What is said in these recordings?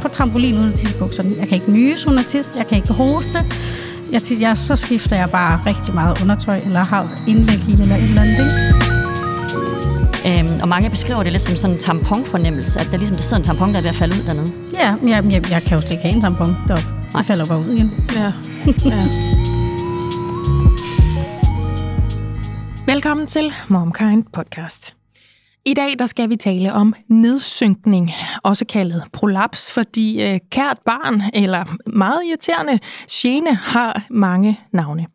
på trampolin uden at tisse i bukserne. Jeg kan ikke nyse uden at tisse. Jeg kan ikke hoste. Jeg, jeg, så skifter jeg bare rigtig meget undertøj, eller har indlæg i, eller et eller andet. Ikke? Øhm, og mange beskriver det lidt som sådan en tamponfornemmelse, at der ligesom der sidder en tampon, der er ved at falde ud dernede. Ja, men jeg, jeg, jeg kan jo slet ikke have en tampon deroppe. Det falder bare ud igen. Ja. ja. Velkommen til MomKind podcast. I dag der skal vi tale om nedsynkning, også kaldet prolaps, fordi øh, kært barn eller meget irriterende gene har mange navne.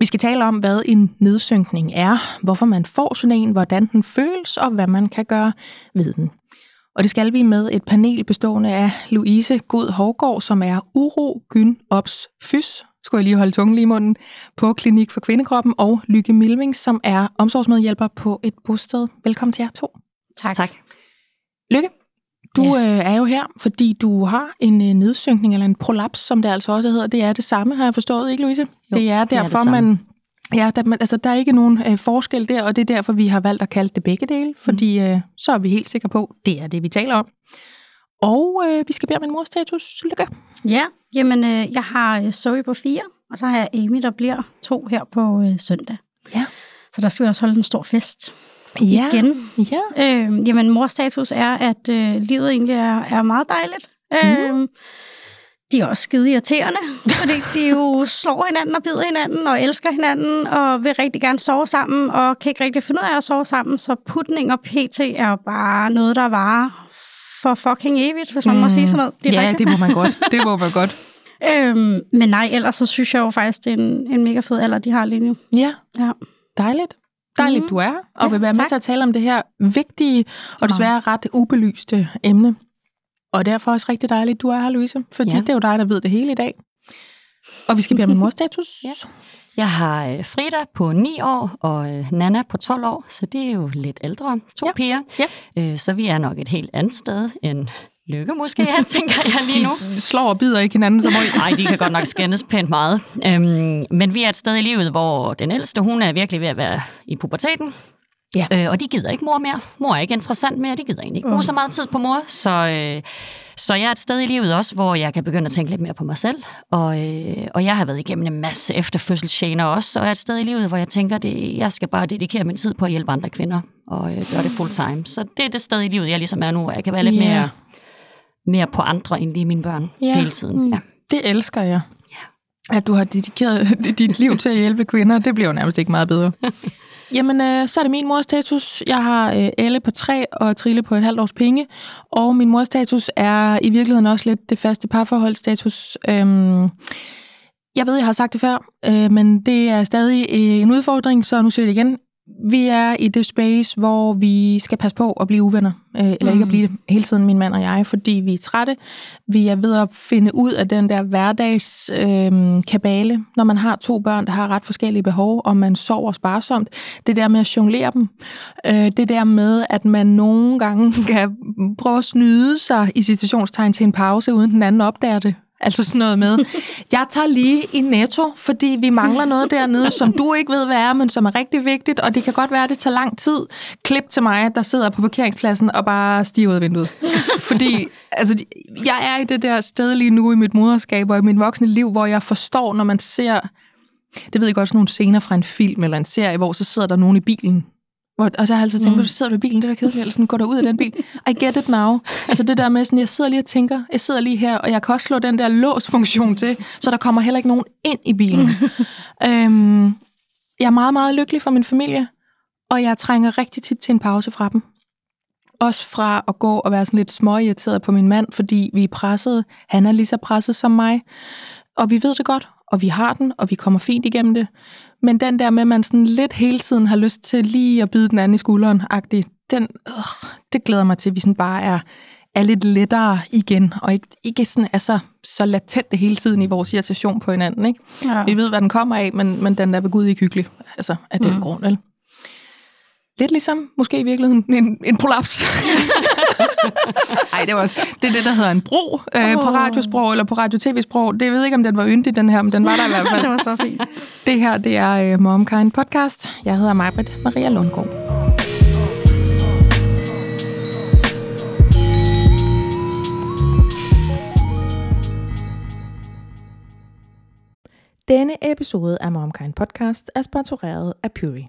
Vi skal tale om, hvad en nedsynkning er, hvorfor man får sådan en, hvordan den føles og hvad man kan gøre ved den. Og det skal vi med et panel bestående af Louise God Hårgaard, som er uro, gyn, ops, fys, skulle jeg lige holde tungen lige i munden, på Klinik for Kvindekroppen, og Lykke Milving, som er omsorgsmedhjælper på et bosted. Velkommen til jer to. Tak. Tak. Lykke, du ja. øh, er jo her, fordi du har en øh, nedsynkning, eller en prolaps, som det altså også hedder. Det er det samme, har jeg forstået, ikke Louise? Jo, det er det er det derfor, samme. man... Ja, der, man, altså, der er ikke nogen øh, forskel der, og det er derfor, vi har valgt at kalde det begge dele, fordi øh, så er vi helt sikre på, det er det, vi taler om. Og øh, vi skal bede om en morstatus. Lykke. Ja, jamen øh, jeg har øh, Zoe på fire, og så har jeg Amy, der bliver to her på øh, søndag. Ja. Så der skal vi også holde en stor fest Ja. igen. Ja. Øh, jamen, mors status er, at øh, livet egentlig er, er meget dejligt. Mm. Øh, de er også skide irriterende, fordi de jo slår hinanden og bider hinanden og elsker hinanden og vil rigtig gerne sove sammen og kan ikke rigtig finde ud af at sove sammen. Så putning og PT er jo bare noget, der varer for fucking evigt, hvis man mm. må sige sådan noget direkte. Ja, det må man godt. Det må man godt. Øhm, men nej, ellers så synes jeg jo faktisk, det er en, en mega fed alder, de har lige nu. Ja, Ja. dejligt. Dejligt, Mhm. du er, og Ja, vil være med tak. til at tale om det her vigtige og desværre ret ubelyste emne. Og derfor også rigtig dejligt, du er her, Louise, fordi Ja. det er jo dig, der ved det hele i dag. Og vi skal om en morstatus. Ja. Jeg har øh, Frida på 9 år og øh, Nana på 12 år, så det er jo lidt ældre. To Ja. ja. piger. Ja. Øh, så vi er nok et helt andet sted end Lykke måske, jeg tænker jeg lige nu. De slår og bider ikke hinanden som øj. Nej, de kan godt nok skændes pænt meget. Øhm, men vi er et sted i livet, hvor den ældste, hun er virkelig ved at være i puberteten. Ja. Øh, og de gider ikke mor mere. Mor er ikke interessant mere. De gider egentlig ikke bruge så meget tid på mor. Så, øh, så jeg er et sted i livet også, hvor jeg kan begynde at tænke lidt mere på mig selv. Og, øh, og jeg har været igennem en masse efterfødselsgener også. Og jeg er et sted i livet, hvor jeg tænker, at jeg skal bare dedikere min tid på at hjælpe andre kvinder. Og øh, gøre det full time. Så det er det sted i livet, jeg ligesom er nu. hvor Jeg kan være lidt Ja. mere, mere på andre end lige mine børn Ja. hele tiden. Ja. Det elsker jeg. At du har dedikeret dit liv til at hjælpe kvinder, det bliver jo nærmest ikke meget bedre. Jamen, øh, så er det min morstatus. Jeg har øh, Elle på tre og Trille på et halvt års penge. Og min morstatus er i virkeligheden også lidt det faste parforholdsstatus. Øhm, jeg ved, jeg har sagt det før, øh, men det er stadig øh, en udfordring, så nu siger jeg det igen. Vi er i det space, hvor vi skal passe på at blive uvenner. Øh, eller ikke at blive det hele tiden, min mand og jeg, fordi vi er trætte. Vi er ved at finde ud af den der hverdags øh, kabale, når man har to børn, der har ret forskellige behov, og man sover sparsomt. Det der med at jonglere dem. Øh, det der med, at man nogle gange kan prøve at snyde sig i situationstegn til en pause, uden den anden opdager det. Altså sådan noget med, jeg tager lige i netto, fordi vi mangler noget dernede, som du ikke ved, hvad er, men som er rigtig vigtigt, og det kan godt være, at det tager lang tid. Klip til mig, der sidder på parkeringspladsen og bare stiger ud af vinduet. Fordi altså, jeg er i det der sted lige nu i mit moderskab og i mit voksne liv, hvor jeg forstår, når man ser, det ved jeg godt, sådan nogle scener fra en film eller en serie, hvor så sidder der nogen i bilen, hvor, og så har jeg altid tænkt, mm. sidder du i bilen, det er da kedeligt, eller sådan, går der ud af den bil. I get it now. Altså det der med, sådan, jeg sidder lige og tænker, jeg sidder lige her, og jeg kan også slå den der låsfunktion til, så der kommer heller ikke nogen ind i bilen. øhm, jeg er meget, meget lykkelig for min familie, og jeg trænger rigtig tit til en pause fra dem. Også fra at gå og være sådan lidt småirriteret på min mand, fordi vi er presset. Han er lige så presset som mig. Og vi ved det godt, og vi har den, og vi kommer fint igennem det. Men den der med, at man sådan lidt hele tiden har lyst til lige at bide den anden i skulderen, agtig, den, øh, det glæder mig til, at vi sådan bare er, er lidt lettere igen, og ikke, ikke sådan er så, så latente hele tiden i vores irritation på hinanden. Ikke? Ja. Vi ved, hvad den kommer af, men, men den der ved Gud ikke hyggelig, altså af den mm. grund. Vel? Lidt ligesom, måske i virkeligheden, en, en prolaps. Nej, det var også det, er det, der hedder en bro øh, på radiosprog eller på radio-tv-sprog. Det jeg ved ikke, om den var yndig, den her, men den var der i hvert fald. det var så fint. Det her, det er øh, MomKind Podcast. Jeg hedder Majbrit Maria Lundgaard. Denne episode af MomKind Podcast er sponsoreret af Puri.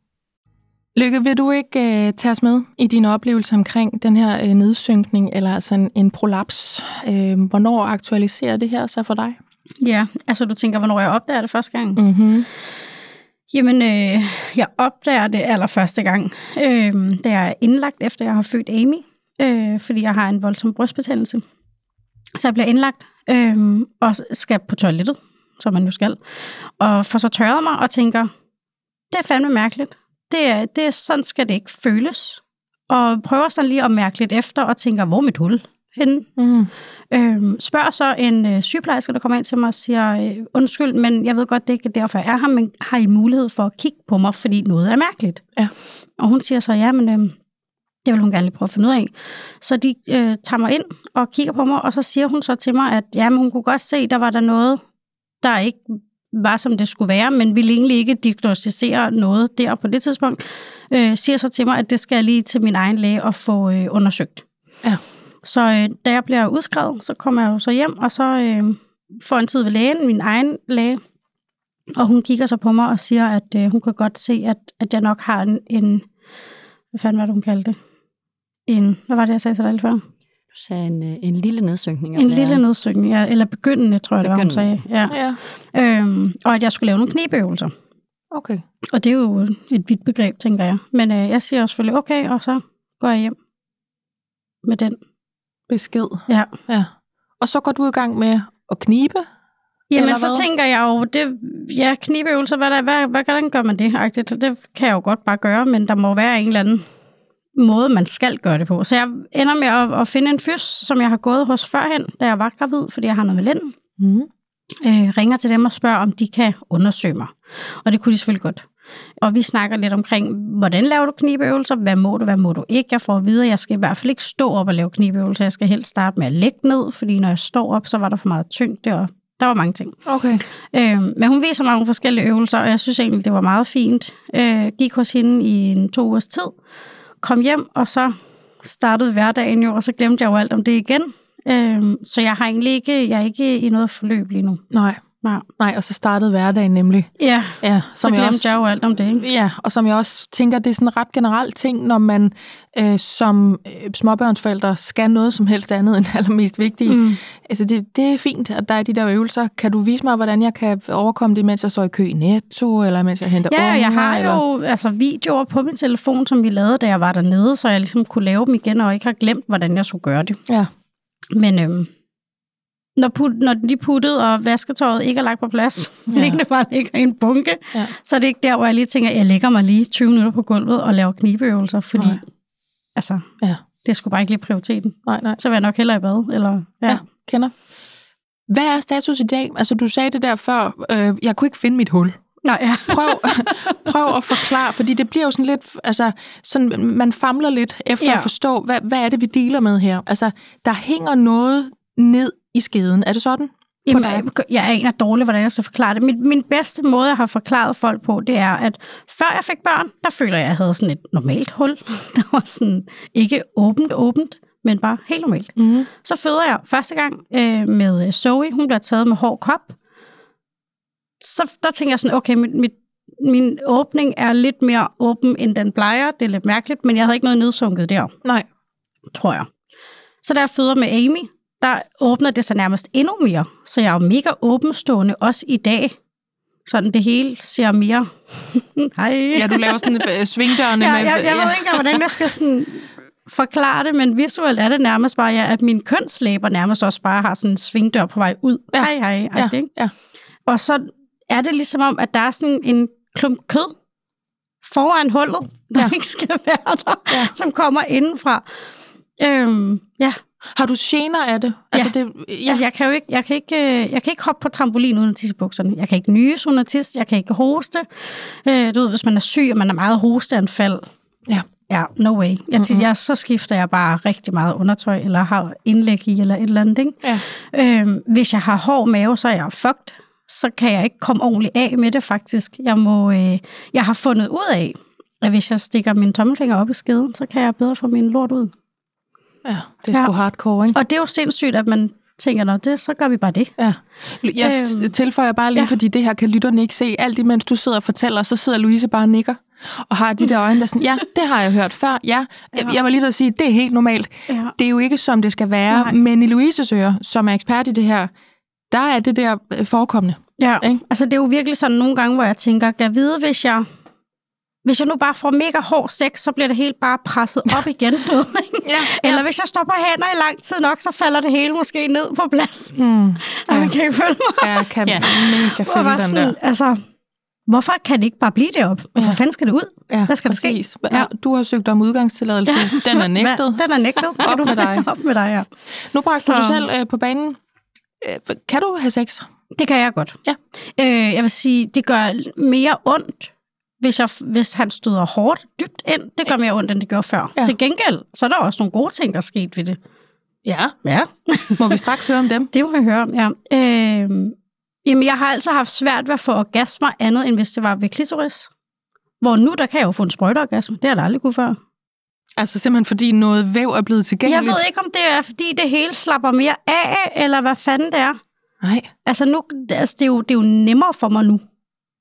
Lykke, vil du ikke øh, tage os med i din oplevelse omkring den her øh, nedsynkning, eller altså en, en prolaps? Øh, hvornår aktualiserer det her sig for dig? Ja, altså du tænker, hvornår jeg opdager det første gang? Mm-hmm. Jamen, øh, jeg opdager det allerførste gang, øh, da jeg er indlagt, efter jeg har født Amy, øh, fordi jeg har en voldsom brystbetændelse. Så jeg bliver indlagt øh, og skal på toilettet, som man jo skal, og får så tørret mig og tænker, det er fandme mærkeligt. Det er, det er, sådan skal det ikke føles. Og prøver sådan lige at mærke lidt efter og tænker, hvor er mit hul henne? Mm. Øhm, spørger så en øh, sygeplejerske, der kommer ind til mig og siger, øh, undskyld, men jeg ved godt, det er ikke derfor, jeg er her, men har I mulighed for at kigge på mig, fordi noget er mærkeligt? Ja. Og hun siger så, ja, men øh, det vil hun gerne lige prøve at finde ud af. Så de øh, tager mig ind og kigger på mig, og så siger hun så til mig, at ja, men hun kunne godt se, der var der noget, der ikke var, som det skulle være, men ville egentlig ikke diagnostisere noget der på det tidspunkt, øh, siger så til mig, at det skal jeg lige til min egen læge og få øh, undersøgt. Ja. Så øh, da jeg bliver udskrevet, så kommer jeg jo så hjem, og så øh, får en tid ved lægen, min egen læge, og hun kigger så på mig og siger, at øh, hun kan godt se, at, at jeg nok har en, en... Hvad fanden var det, hun kaldte det? En... Hvad var det, jeg sagde til dig lige før? Du sagde en, øh, en lille nedsynkning. En lille nedsynkning, ja, eller begyndende, tror jeg, det var, hun sagde. Ja. Ja, Øhm, og at jeg skulle lave nogle knibøvelser. okay. Og det er jo et vidt begreb, tænker jeg. Men øh, jeg siger også selvfølgelig, okay, og så går jeg hjem med den. Besked. Ja. Ja. Og så går du i gang med at knibe? Jamen, Eller så tænker jeg jo, det, ja, knibøvelser, hvad, der, hvad, hvad, hvordan gør man det? Det kan jeg jo godt bare gøre, men der må være en eller anden måde, man skal gøre det på. Så jeg ender med at, at finde en fys, som jeg har gået hos førhen, da jeg var gravid, fordi jeg har noget med lænden. Mm. øh, ringer til dem og spørger, om de kan undersøge mig. Og det kunne de selvfølgelig godt. Og vi snakker lidt omkring, hvordan laver du knibøvelser, hvad må du, hvad må du ikke. Jeg får at vide, at jeg skal i hvert fald ikke stå op og lave knibøvelser. Jeg skal helst starte med at lægge ned, fordi når jeg står op, så var der for meget tyngde, og der var mange ting. Okay. Øh, men hun viser mig nogle forskellige øvelser, og jeg synes egentlig, det var meget fint. Øh, gik hos hende i en to ugers tid, kom hjem, og så startede hverdagen jo, og så glemte jeg jo alt om det igen. Øhm, så jeg har egentlig ikke, jeg er ikke i noget forløb lige nu. Nej. Nej. Nej, og så startede hverdagen nemlig. Ja, Ja, så glemte jeg, jeg jo alt om det, ikke? Ja, og som jeg også tænker, det er sådan en ret generelt ting, når man øh, som øh, småbørnsforældre skal noget som helst andet end allermest vigtigt. Mm. Altså, det, det er fint, at der er de der øvelser. Kan du vise mig, hvordan jeg kan overkomme det, mens jeg står i kø i Netto, eller mens jeg henter Ja, og jeg unger, har eller? jo altså, videoer på min telefon, som vi lavede, da jeg var dernede, så jeg ligesom kunne lave dem igen, og ikke har glemt, hvordan jeg skulle gøre det. Ja, Men øhm, når, put, når de puttede, og vasketøjet ikke er lagt på plads, Ja. det bare ligger i en bunke, Ja. så er det ikke der, hvor jeg lige tænker, jeg lægger mig lige 20 minutter på gulvet og laver knibeøvelser, fordi Nej. altså, ja. det skulle bare ikke lige prioriteten. Nej, nej. Så vil jeg nok hellere i bad, eller ja. Ja, kender. Hvad er status i dag? Altså, du sagde det der før, øh, jeg kunne ikke finde mit hul. Nå, ja. Prøv, prøv at forklare, fordi det bliver jo sådan lidt, altså, sådan, man famler lidt efter ja. At forstå, hvad, hvad er det, vi dealer med her? Altså, der hænger noget ned i skeden. Er det sådan? Jamen, jeg, jeg aner dårligt, hvordan jeg skal forklare det. Min, min bedste måde, jeg har forklaret folk på, det er, at før jeg fik børn, der føler jeg, at jeg havde sådan et normalt hul. Der var sådan ikke åbent, åbent, men bare helt normalt. Mm. Så føder jeg første gang øh, med Zoe. Hun bliver taget med hård kop. Så der tænker jeg sådan, okay, mit, mit, min åbning er lidt mere åben, end den plejer. Det er lidt mærkeligt, men jeg havde ikke noget nedsunket der Nej. tror jeg. Så da jeg føder med Amy, der åbner det sig nærmest endnu mere. Så jeg er jo mega åbenstående også i dag. sådan det hele ser mere... Hej. Ja, du laver sådan øh, svingdørene Ja, med... jeg, jeg ved ikke hvordan jeg skal sådan forklare det, men visuelt er det nærmest bare, ja, at min kønslæber nærmest også bare har sådan en svingdør på vej ud. Ja. Hej, hej, ja, ja. ja. Og så er det ligesom om, at der er sådan en klump kød foran hullet, der Ja. ja. ikke skal være der, Ja. ja. som kommer indenfra. Øhm, ja, Har du gener af det? Altså, det ja. Ja. Altså, jeg kan jo ikke, jeg kan ikke, øh, jeg kan ikke hoppe på trampolin uden at tisse bukserne. Jeg kan ikke nyse uden at tisse. Jeg kan ikke hoste. Øh, du ved, hvis man er syg, og man er meget hosteanfald. ja. Ja, no way. Jeg, mm-hmm. jeg, så skifter jeg bare rigtig meget undertøj, eller har indlæg i, eller et eller andet. Ikke? Ja. Øhm, hvis jeg har hård mave, så er jeg fucked. Så kan jeg ikke komme ordentligt af med det, faktisk. Jeg, må, øh, jeg har fundet ud af, at hvis jeg stikker min tommelfinger op i skeden, så kan jeg bedre få min lort ud. ja. Det er sgu Ja. hardcore, ikke? Og det er jo sindssygt, at man tænker, Nå, det, så gør vi bare det. Ja. Jeg Øhm, tilføjer bare lige, ja. fordi det her kan lytterne ikke se. Alt imens du sidder og fortæller, så sidder Louise bare og nikker. Og har de der øjne, der er sådan, ja, det har jeg hørt før. Ja, ja. jeg var lige ved at sige, det er helt normalt. Ja. Det er jo ikke, som det skal være. Nej. Men i Louises øre, som er ekspert i det her, der er det der øh, forekommende. Ja, Ikke? altså det er jo virkelig sådan nogle gange, hvor jeg tænker, kan jeg vide, hvis jeg, hvis jeg nu bare får mega hård sex, så bliver det helt bare presset op igen. du ved, ikke? Ja, Eller hvis jeg på hænder i lang tid nok, så falder det hele måske ned på plads. Hmm. Ja. Man kan ikke følge mig. Jeg kan Ja. ja. mega følge var den sådan, der. altså, hvorfor kan det ikke bare blive det op? Hvorfor Ja. fanden skal det ud? Ja, Hvad skal der præcis. ske? Ja. Du har søgt om udgangstilladelse. Den er nægtet. Den er nægtet. Du med dig. Op med dig, ja. Nu bragte du Så- dig selv øh, på banen. Øh, kan du have sex? Det kan jeg godt. Ja. Øh, jeg vil sige, det gør mere ondt, hvis, jeg, hvis han støder hårdt, dybt ind. Det gør mere ondt, end det gjorde før. Ja. Til gengæld, så er der også nogle gode ting, der er sket ved det. Ja. Ja, Må vi straks høre om dem? det må jeg høre om, ja. Øh, jamen, jeg har altid haft svært ved at få orgasmer andet, end hvis det var ved klitoris. Hvor nu, der kan jeg jo få en sprøjteorgasme. Det har jeg da aldrig kunne før. Altså simpelthen fordi noget væv er blevet Jeg tilgængeligt? ved ikke, om det er, fordi det hele slapper mere af, eller hvad fanden det er. Nej. Altså, nu, altså det, er jo, det er jo nemmere for mig nu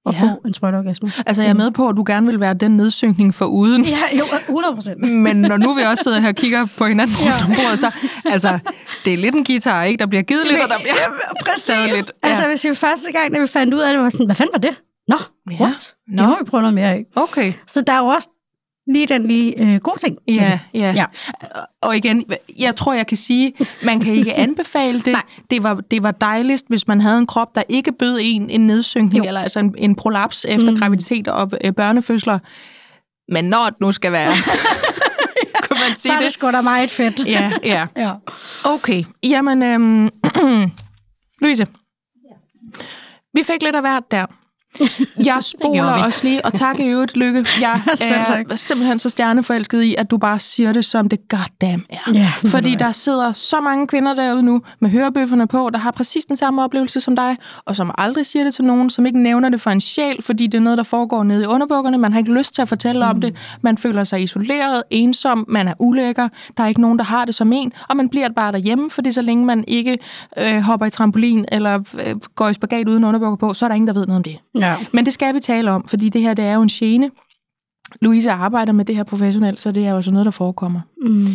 at Ja. ja. få en sprøjteorgasme. Altså jeg er med på, at du gerne vil være den nedsynkning for uden. Ja, jo, 100 procent. Men når nu vi også sidder her og kigger på hinanden rundt Ja. om bordet, så altså, det er lidt en guitar, ikke? Der bliver givet lidt, og der bliver Præcis. taget lidt. Ja. Altså, hvis vi første gang, da vi fandt ud af det, var sådan, hvad fanden var det? Nå, Ja. ja. what? Nå. Det må vi prøve noget mere af. Okay. Så der er jo også lige den lige øh, gode ting. Ja, ja, Ja. Og igen, jeg tror, jeg kan sige, man kan ikke anbefale det. Nej. Det var, det var dejligst, hvis man havde en krop, der ikke bød en en nedsynkning, Jo. eller altså en, en prolaps efter mm. graviditet og øh, børnefødsler. Men når det nu skal være, kan man Så sige er det det? sgu da meget fedt. Ja, ja. ja. Okay, jamen, øhm, Louise, vi fik lidt af hvert der. Jeg spoler også lige, og tak i øvrigt, Lykke. Jeg er simpelthen så stjerneforelsket i, at du bare siger det, som det goddamn er. Ja, Fordi der sidder så mange kvinder derude nu, med hørebøfferne på, der har præcis den samme oplevelse som dig, og som aldrig siger det til nogen, som ikke nævner det for en sjæl, fordi det er noget, der foregår nede i underbukkerne. Man har ikke lyst til at fortælle mm. om det. Man føler sig isoleret, ensom, man er ulækker, der er ikke nogen, der har det som en, og man bliver bare derhjemme, fordi så længe man ikke øh, hopper i trampolin eller øh, går i spagat uden underbukker på, så er der ingen, der ved noget om det. Ja. Men det skal vi tale om, fordi det her det er jo en gene. Louise arbejder med det her professionelt, så det er jo sådan noget, der forekommer. Mm.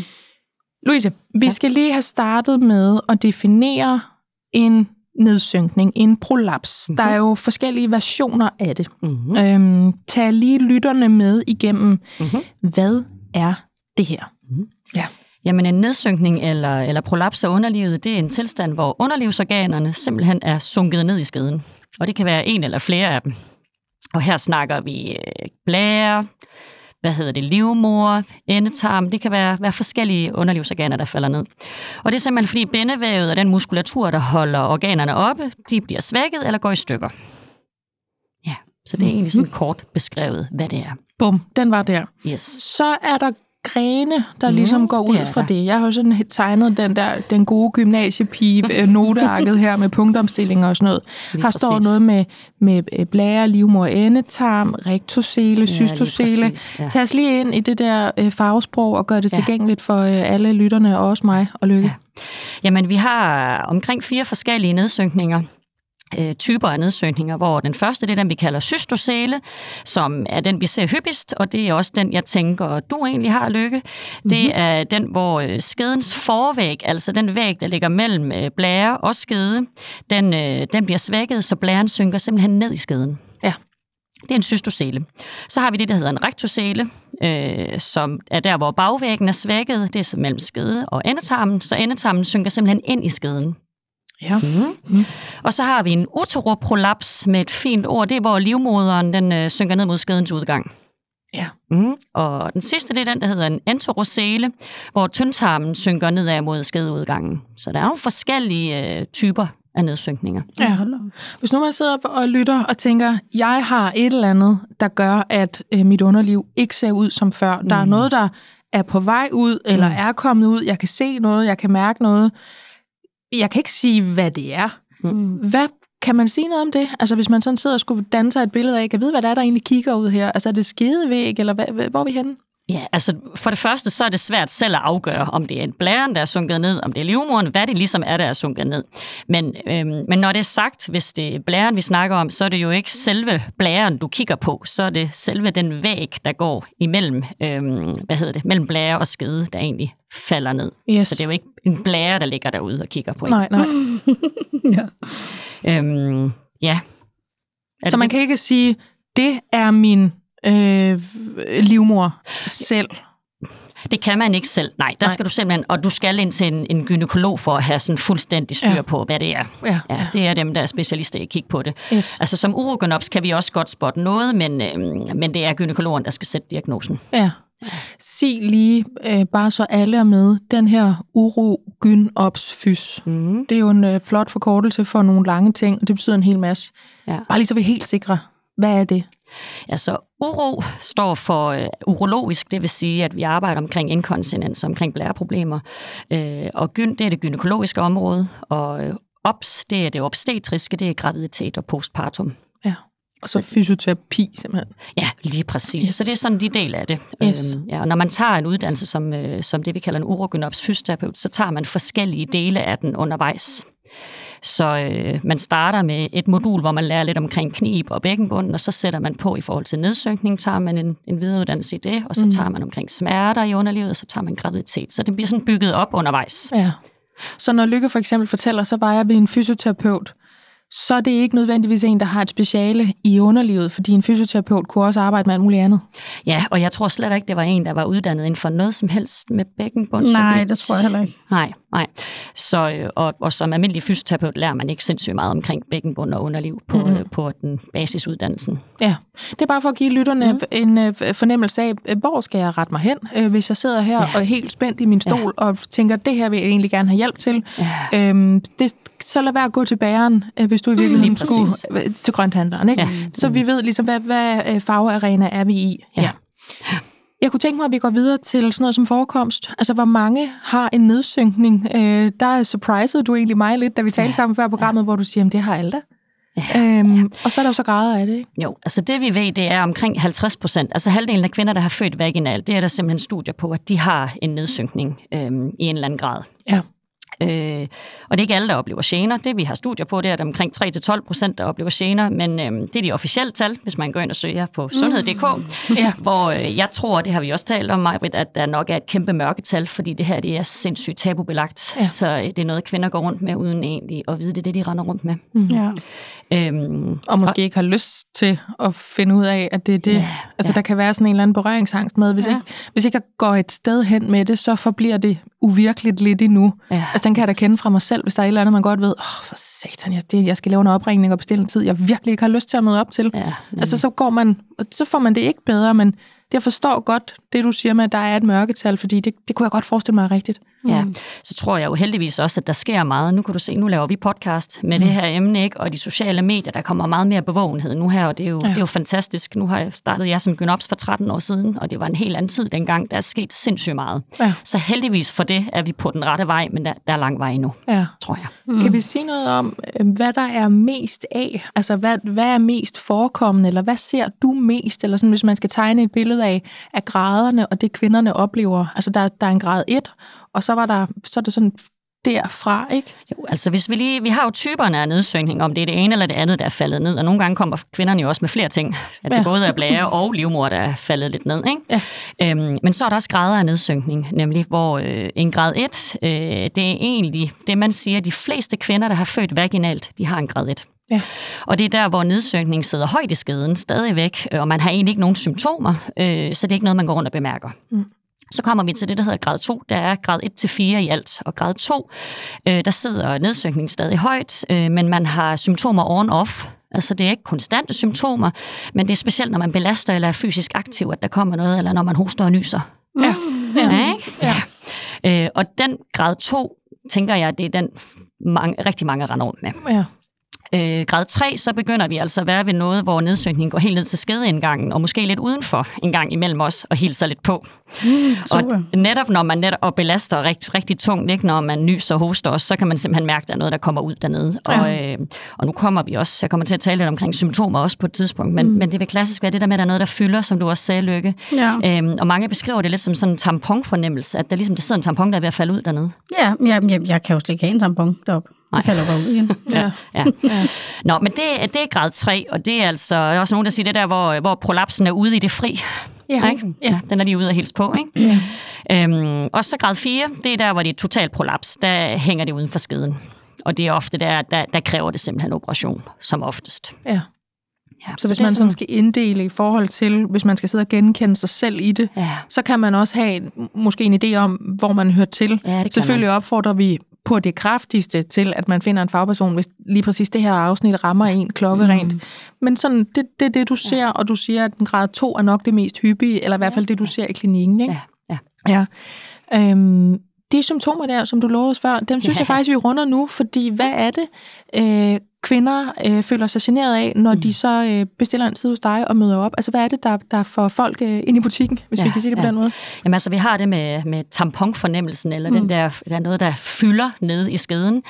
Louise, vi skal lige have startet med at definere en nedsynkning, en prolaps. Mm-hmm. Der er jo forskellige versioner af det. Mm-hmm. Øhm, tag lige lytterne med igennem. Mm-hmm. Hvad er det her? Ja. Jamen en nedsynkning eller, eller prolaps af underlivet, det er en tilstand, hvor underlivsorganerne simpelthen er sunket ned i skeden. Og det kan være en eller flere af dem. Og her snakker vi øh, blære, hvad hedder det, livmor, endetarm. Det kan være, være forskellige underlivsorganer, der falder ned. Og det er simpelthen fordi bindevævet og den muskulatur, der holder organerne oppe, de bliver svækket eller går i stykker. Ja, så det er egentlig sådan kort beskrevet, hvad det er. Bum, den var der. Yes. Så er der grene, der ligesom går ud det er fra der. det. Jeg har jo sådan tegnet den der, den gode gymnasiepige notearket her med punktomstillinger og sådan noget. Lige Her står præcis. noget med, med øh, blære, livmor, endetarm, rektosele, lige cystosele. ja. Tag os lige ind i det der øh, farvesprog og gør det Ja. tilgængeligt for øh, alle lytterne, og også mig og Lykke. Ja. Jamen, vi har omkring fire forskellige nedsynkninger. Øh, typer af nedsøgninger, hvor den første, det er den, vi kalder cystosele, som er den, vi ser hyppigst, og det er også den, jeg tænker, du egentlig har, Lykke. Det mm-hmm. er den, hvor øh, skedens forvæg, altså den væg, der ligger mellem øh, blære og skede, den, øh, den bliver svækket, så blæren synker simpelthen ned i skeden. Ja. Det er en cystosele. Så har vi det, der hedder en rektosele, øh, som er der, hvor bagvæggen er svækket. Det er mellem skede og endetarmen, så endetarmen synker simpelthen ind i skeden. Ja. Mm. Og så har vi en uteroprolaps med et fint ord. Det er, hvor livmoderen den, øh, synker ned mod skedens udgang. Ja. Mm. Og den sidste, det er den, der hedder en enterocele, hvor tyndtarmen synker nedad mod skedeudgangen. Så der er nogle forskellige øh, typer af nedsynkninger. Ja. Hvis nu man sidder og lytter og tænker, jeg har et eller andet, der gør, at øh, mit underliv ikke ser ud som før. Der er noget, der er på vej ud, eller er kommet ud. Jeg kan se noget, jeg kan mærke noget. Jeg kan ikke sige, hvad det er. Mm. Hvad kan man sige noget om det? Altså hvis man sådan sidder og skulle danne sig et billede af, kan vide, hvad der er, der egentlig kigger ud her? Altså er det skedevæg, eller hvad- hvor er vi henne? Ja, altså for det første, så er det svært selv at afgøre, om det er en blæren, der er sunket ned, om det er livmoderen, hvad det ligesom er, der er sunket ned. Men, øhm, men når det er sagt, hvis det er blæren, vi snakker om, så er det jo ikke selve blæren, du kigger på, så er det selve den væg, der går imellem, øhm, hvad hedder det, mellem blære og skede, der egentlig falder ned. Yes. Så det er jo ikke en blære, der ligger derude og kigger på en. Nej, nej. Øhm, ja. Er Så man det? kan ikke sige, det er min øh, livmor selv. Det kan man ikke selv. Nej, der Nej. skal du simpelthen, og du skal ind til en, en gynekolog for at have sådan fuldstændig styr Ja. ja. på, hvad det er. Ja. Ja, det er dem, der er specialister i at kigge på det. Yes. Altså som urogynops kan vi også godt spotte noget, men, øhm, men det er gynekologen, der skal sætte diagnosen. Ja. Sig lige, øh, bare så alle er med, den her urogynopsfys. Mm. Det er jo en øh, flot forkortelse for nogle lange ting, og det betyder en hel masse. Ja. Bare lige så vi er helt sikre. Hvad er det? Altså uro står for øh, urologisk, det vil sige, at vi arbejder omkring inkontinens, omkring blæreproblemer. Øh, og gyn, det er det gynækologiske område, og øh, ops, det er det obstetriske, det er graviditet og postpartum. Ja. Og så fysioterapi simpelthen. Ja, lige præcis. Yes. Så det er sådan de del af det. Yes. Øhm, ja, og når man tager en uddannelse som, øh, som det, vi kalder en urogynops fysioterapeut, så tager man forskellige dele af den undervejs. Så øh, man starter med et modul, hvor man lærer lidt omkring knib og bækkenbunden, og så sætter man på i forhold til nedsynkning, tager man en, en videreuddannelse i det, og så tager man omkring smerter i underlivet, og så tager man graviditet. Så det bliver sådan bygget op undervejs. Ja. Så når Lykke for eksempel fortæller, så var jeg ved en fysioterapeut, så er det ikke nødvendigvis en, der har et speciale i underlivet, fordi en fysioterapeut kunne også arbejde med alt muligt andet. Ja, og jeg tror slet ikke, det var en, der var uddannet inden for noget som helst med bækkenbund. Nej, det tror jeg heller ikke. Nej, nej. Så, øh, og, og som almindelig fysioterapeut lærer man ikke sindssygt meget omkring bækkenbund og underliv på, mm. øh, på den basisuddannelsen. Ja, det er bare for at give lytterne mm. en øh, fornemmelse af, øh, hvor skal jeg rette mig hen, øh, hvis jeg sidder her ja. og er helt spændt i min stol ja. og tænker, det her vil jeg egentlig gerne have hjælp til. Ja. Øhm, det, så lad være at gå til bageren, øh, hvis du i virkeligheden Lige skulle øh, til grønthandleren. Ikke? Ja. Så vi ved ligesom, hvad, hvad øh, farvearena er vi i her. Ja. Jeg kunne tænke mig, at vi går videre til sådan noget som forekomst. Altså, hvor mange har en nedsynkning? Øh, der surprisede du egentlig mig lidt, da vi talte Ja. sammen før programmet, hvor du siger, at det har alle da. Ja. Øhm, og så er der jo så grader af det, ikke? Jo, altså det vi ved, det er omkring 50 procent, altså halvdelen af kvinder, der har født vaginalt, det er der simpelthen studier på, at de har en nedsynkning øhm, i en eller anden grad. Ja. Øh, og det er ikke alle, der oplever gener. Det vi har studier på, det er, at omkring 3-12 procent, der oplever gener, men øhm, det er de officielle tal, hvis man går ind og søger på sundhed.dk, Ja. hvor øh, jeg tror, det har vi også talt om, Majbrit, at der nok er et kæmpe mørketal, fordi det her det er sindssygt tabubelagt, Ja. så øh, det er noget, kvinder går rundt med, uden egentlig at vide, det er det, de render rundt med. Ja. Øhm, Og måske ikke har lyst til at finde ud af, at det er det. Ja, altså, ja. der kan være sådan en eller anden berøringsangst med. Hvis, Ja. ikke, hvis ikke jeg går et sted hen med det, så forbliver det uvirkeligt lidt endnu. Ja. Altså, den kan jeg da kende fra mig selv, hvis der er et eller andet, man godt ved, åh, oh, for satan, jeg, det, jeg skal lave en opringning og bestille en tid, jeg virkelig ikke har lyst til at møde op til. Ja, altså, så går man, så får man det ikke bedre, men jeg forstår godt det, du siger med, at der er et mørketal, fordi det, det kunne jeg godt forestille mig er rigtigt. Ja, så tror jeg jo heldigvis også, at der sker meget. Nu kan du se, nu laver vi podcast med mm. det her emne, ikke? og de sociale medier, der kommer meget mere bevågenhed nu her, og det er jo, ja. det er jo fantastisk. Nu har jeg startet jeg som gynops for 13 år siden, og det var en helt anden tid dengang. Der er sket sindssygt meget. Ja. Så heldigvis for det er vi på den rette vej, men der, der er lang vej endnu, Ja. tror jeg. Mm. Kan vi sige noget om, øh, hvad der er mest af? Altså, hvad, hvad er mest forekommende, eller hvad ser du mest? Eller sådan, hvis man skal tegne et billede af, af graderne og det, kvinderne oplever. Altså, der, der er en grad 1, og så, var der, så er der sådan derfra, ikke? Jo, altså hvis vi lige, vi har jo typerne af nedsynkning, om det er det ene eller det andet, der er faldet ned, og nogle gange kommer kvinderne jo også med flere ting, at det Ja. både er blære og livmor, der er faldet lidt ned, ikke? Ja. Øhm, men så er der også grader af nedsynkning, nemlig hvor øh, en grad 1, øh, det er egentlig det, man siger, de fleste kvinder, der har født vaginalt, de har en grad 1. Ja. Og det er der, hvor nedsynkningen sidder højt i skeden, stadigvæk, øh, og man har egentlig ikke nogen symptomer, øh, så det er ikke noget, man går rundt og bemærker. Mm. Så kommer vi til det, der hedder grad 2. Der er grad 1-4 i alt. Og grad 2, øh, der sidder nedsynkningen stadig højt, øh, men man har symptomer on-off. Altså det er ikke konstante symptomer, men det er specielt, når man belaster eller er fysisk aktiv, at der kommer noget, eller når man hoster og nyser. Ja. Ja, ikke? Ja. Øh, og den grad 2, tænker jeg, det er den mange, rigtig mange render rundt med. ja. Øh, grad 3, så begynder vi altså at være ved noget, hvor nedsynkningen går helt ned til skedeindgangen, og måske lidt udenfor en gang imellem os, og hilser lidt på. Mm, super. Og netop når man netop belaster rigtig, rigtig tungt, ikke, når man nyser og hoster også, så kan man simpelthen mærke, at der er noget, der kommer ud dernede. Ja. Og, øh, og nu kommer vi også, jeg kommer til at tale lidt omkring symptomer også på et tidspunkt, men, mm. men det vil klassisk være det der med, at der er noget, der fylder, som du også sagde, Lykke. Ja. Øhm, og mange beskriver det lidt som sådan en tamponfornemmelse, at der ligesom der sidder en tampon, der er ved at falde ud dernede. Ja, jeg, jeg, jeg kan jo slet ikke have en tampon deroppe. Nej. Det falder bare ud igen. Ja. Ja. Nå, men det, det er grad 3, og det er altså der er også nogen, der siger det der, hvor, hvor prolapsen er ude i det fri. Ja. Ikke? Ja. Den er lige ude og hilse på. Ikke? Ja. Øhm, og så grad 4, det er der, hvor det er total prolaps. Der hænger det uden for skeden. Og det er ofte der, der, der kræver det simpelthen operation, som oftest. ja. Ja, Så hvis det er man sådan skal inddele i forhold til, hvis man skal sidde og genkende sig selv i det, Ja. så kan man også have en- måske en idé om, hvor man hører til. Ja, Selvfølgelig opfordrer vi på det kraftigste til, at man finder en fagperson, hvis lige præcis det her afsnit rammer en klokkerent. Mm. Men sådan, det, det er det, du ser, og du siger, at en grad 2 er nok det mest hyppige, eller i hvert fald det, du ser i klinikken. Ikke? Ja, ja. Ja. Øhm, de symptomer der, som du lovede os før, dem synes Ja. jeg faktisk, vi runder nu, fordi hvad er det, øh, kvinder øh, føler sig generet af, når mm. de så øh, bestiller en tid hos dig og møder op? Altså, hvad er det, der, der får folk øh, ind i butikken, hvis ja, vi kan sige det på ja. den måde? Jamen altså, vi har det med, med tamponfornemmelsen, eller mm. den der, der er noget, der fylder ned i skeden.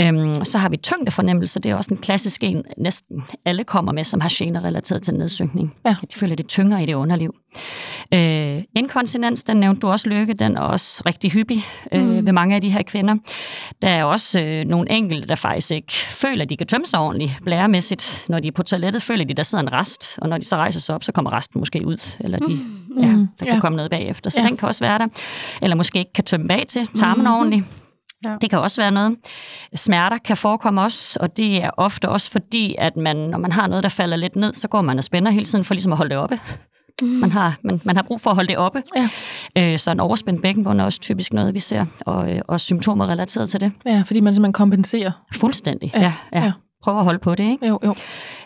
Øhm, så har vi tyngdefornemmelse, det er også en klassisk en, næsten alle kommer med, som har gener relateret til nedsynkning. Ja. De føler det tyngre i det underliv. Øh, inkontinens, den nævnte du også, Lykke, den er også rigtig hyppig øh, mm. ved mange af de her kvinder. Der er også øh, nogle enkelte, der faktisk ikke føler, at de kan tømme sig ordentligt blæremæssigt. Når de er på toilettet, føler de, der sidder en rest, og når de så rejser sig op, så kommer resten måske ud, eller de, mm. ja, der kan Ja. komme noget bagefter. Så Ja. den kan også være der. Eller måske ikke kan tømme bag til tarmen mm. ordentligt. Ja. Det kan også være noget. Smerter kan forekomme også, og det er ofte også fordi, at man, når man har noget, der falder lidt ned, så går man og spænder hele tiden for ligesom at holde det oppe. Man har, man, man har brug for at holde det oppe. Ja. Øh, så en overspændt bækkenbund er også typisk noget, vi ser, og, øh, og symptomer relateret til det. Ja, fordi man simpelthen kompenserer. Fuldstændig, Ja, ja. ja, ja. Ja. Prøv at holde på det, ikke? Jo, jo.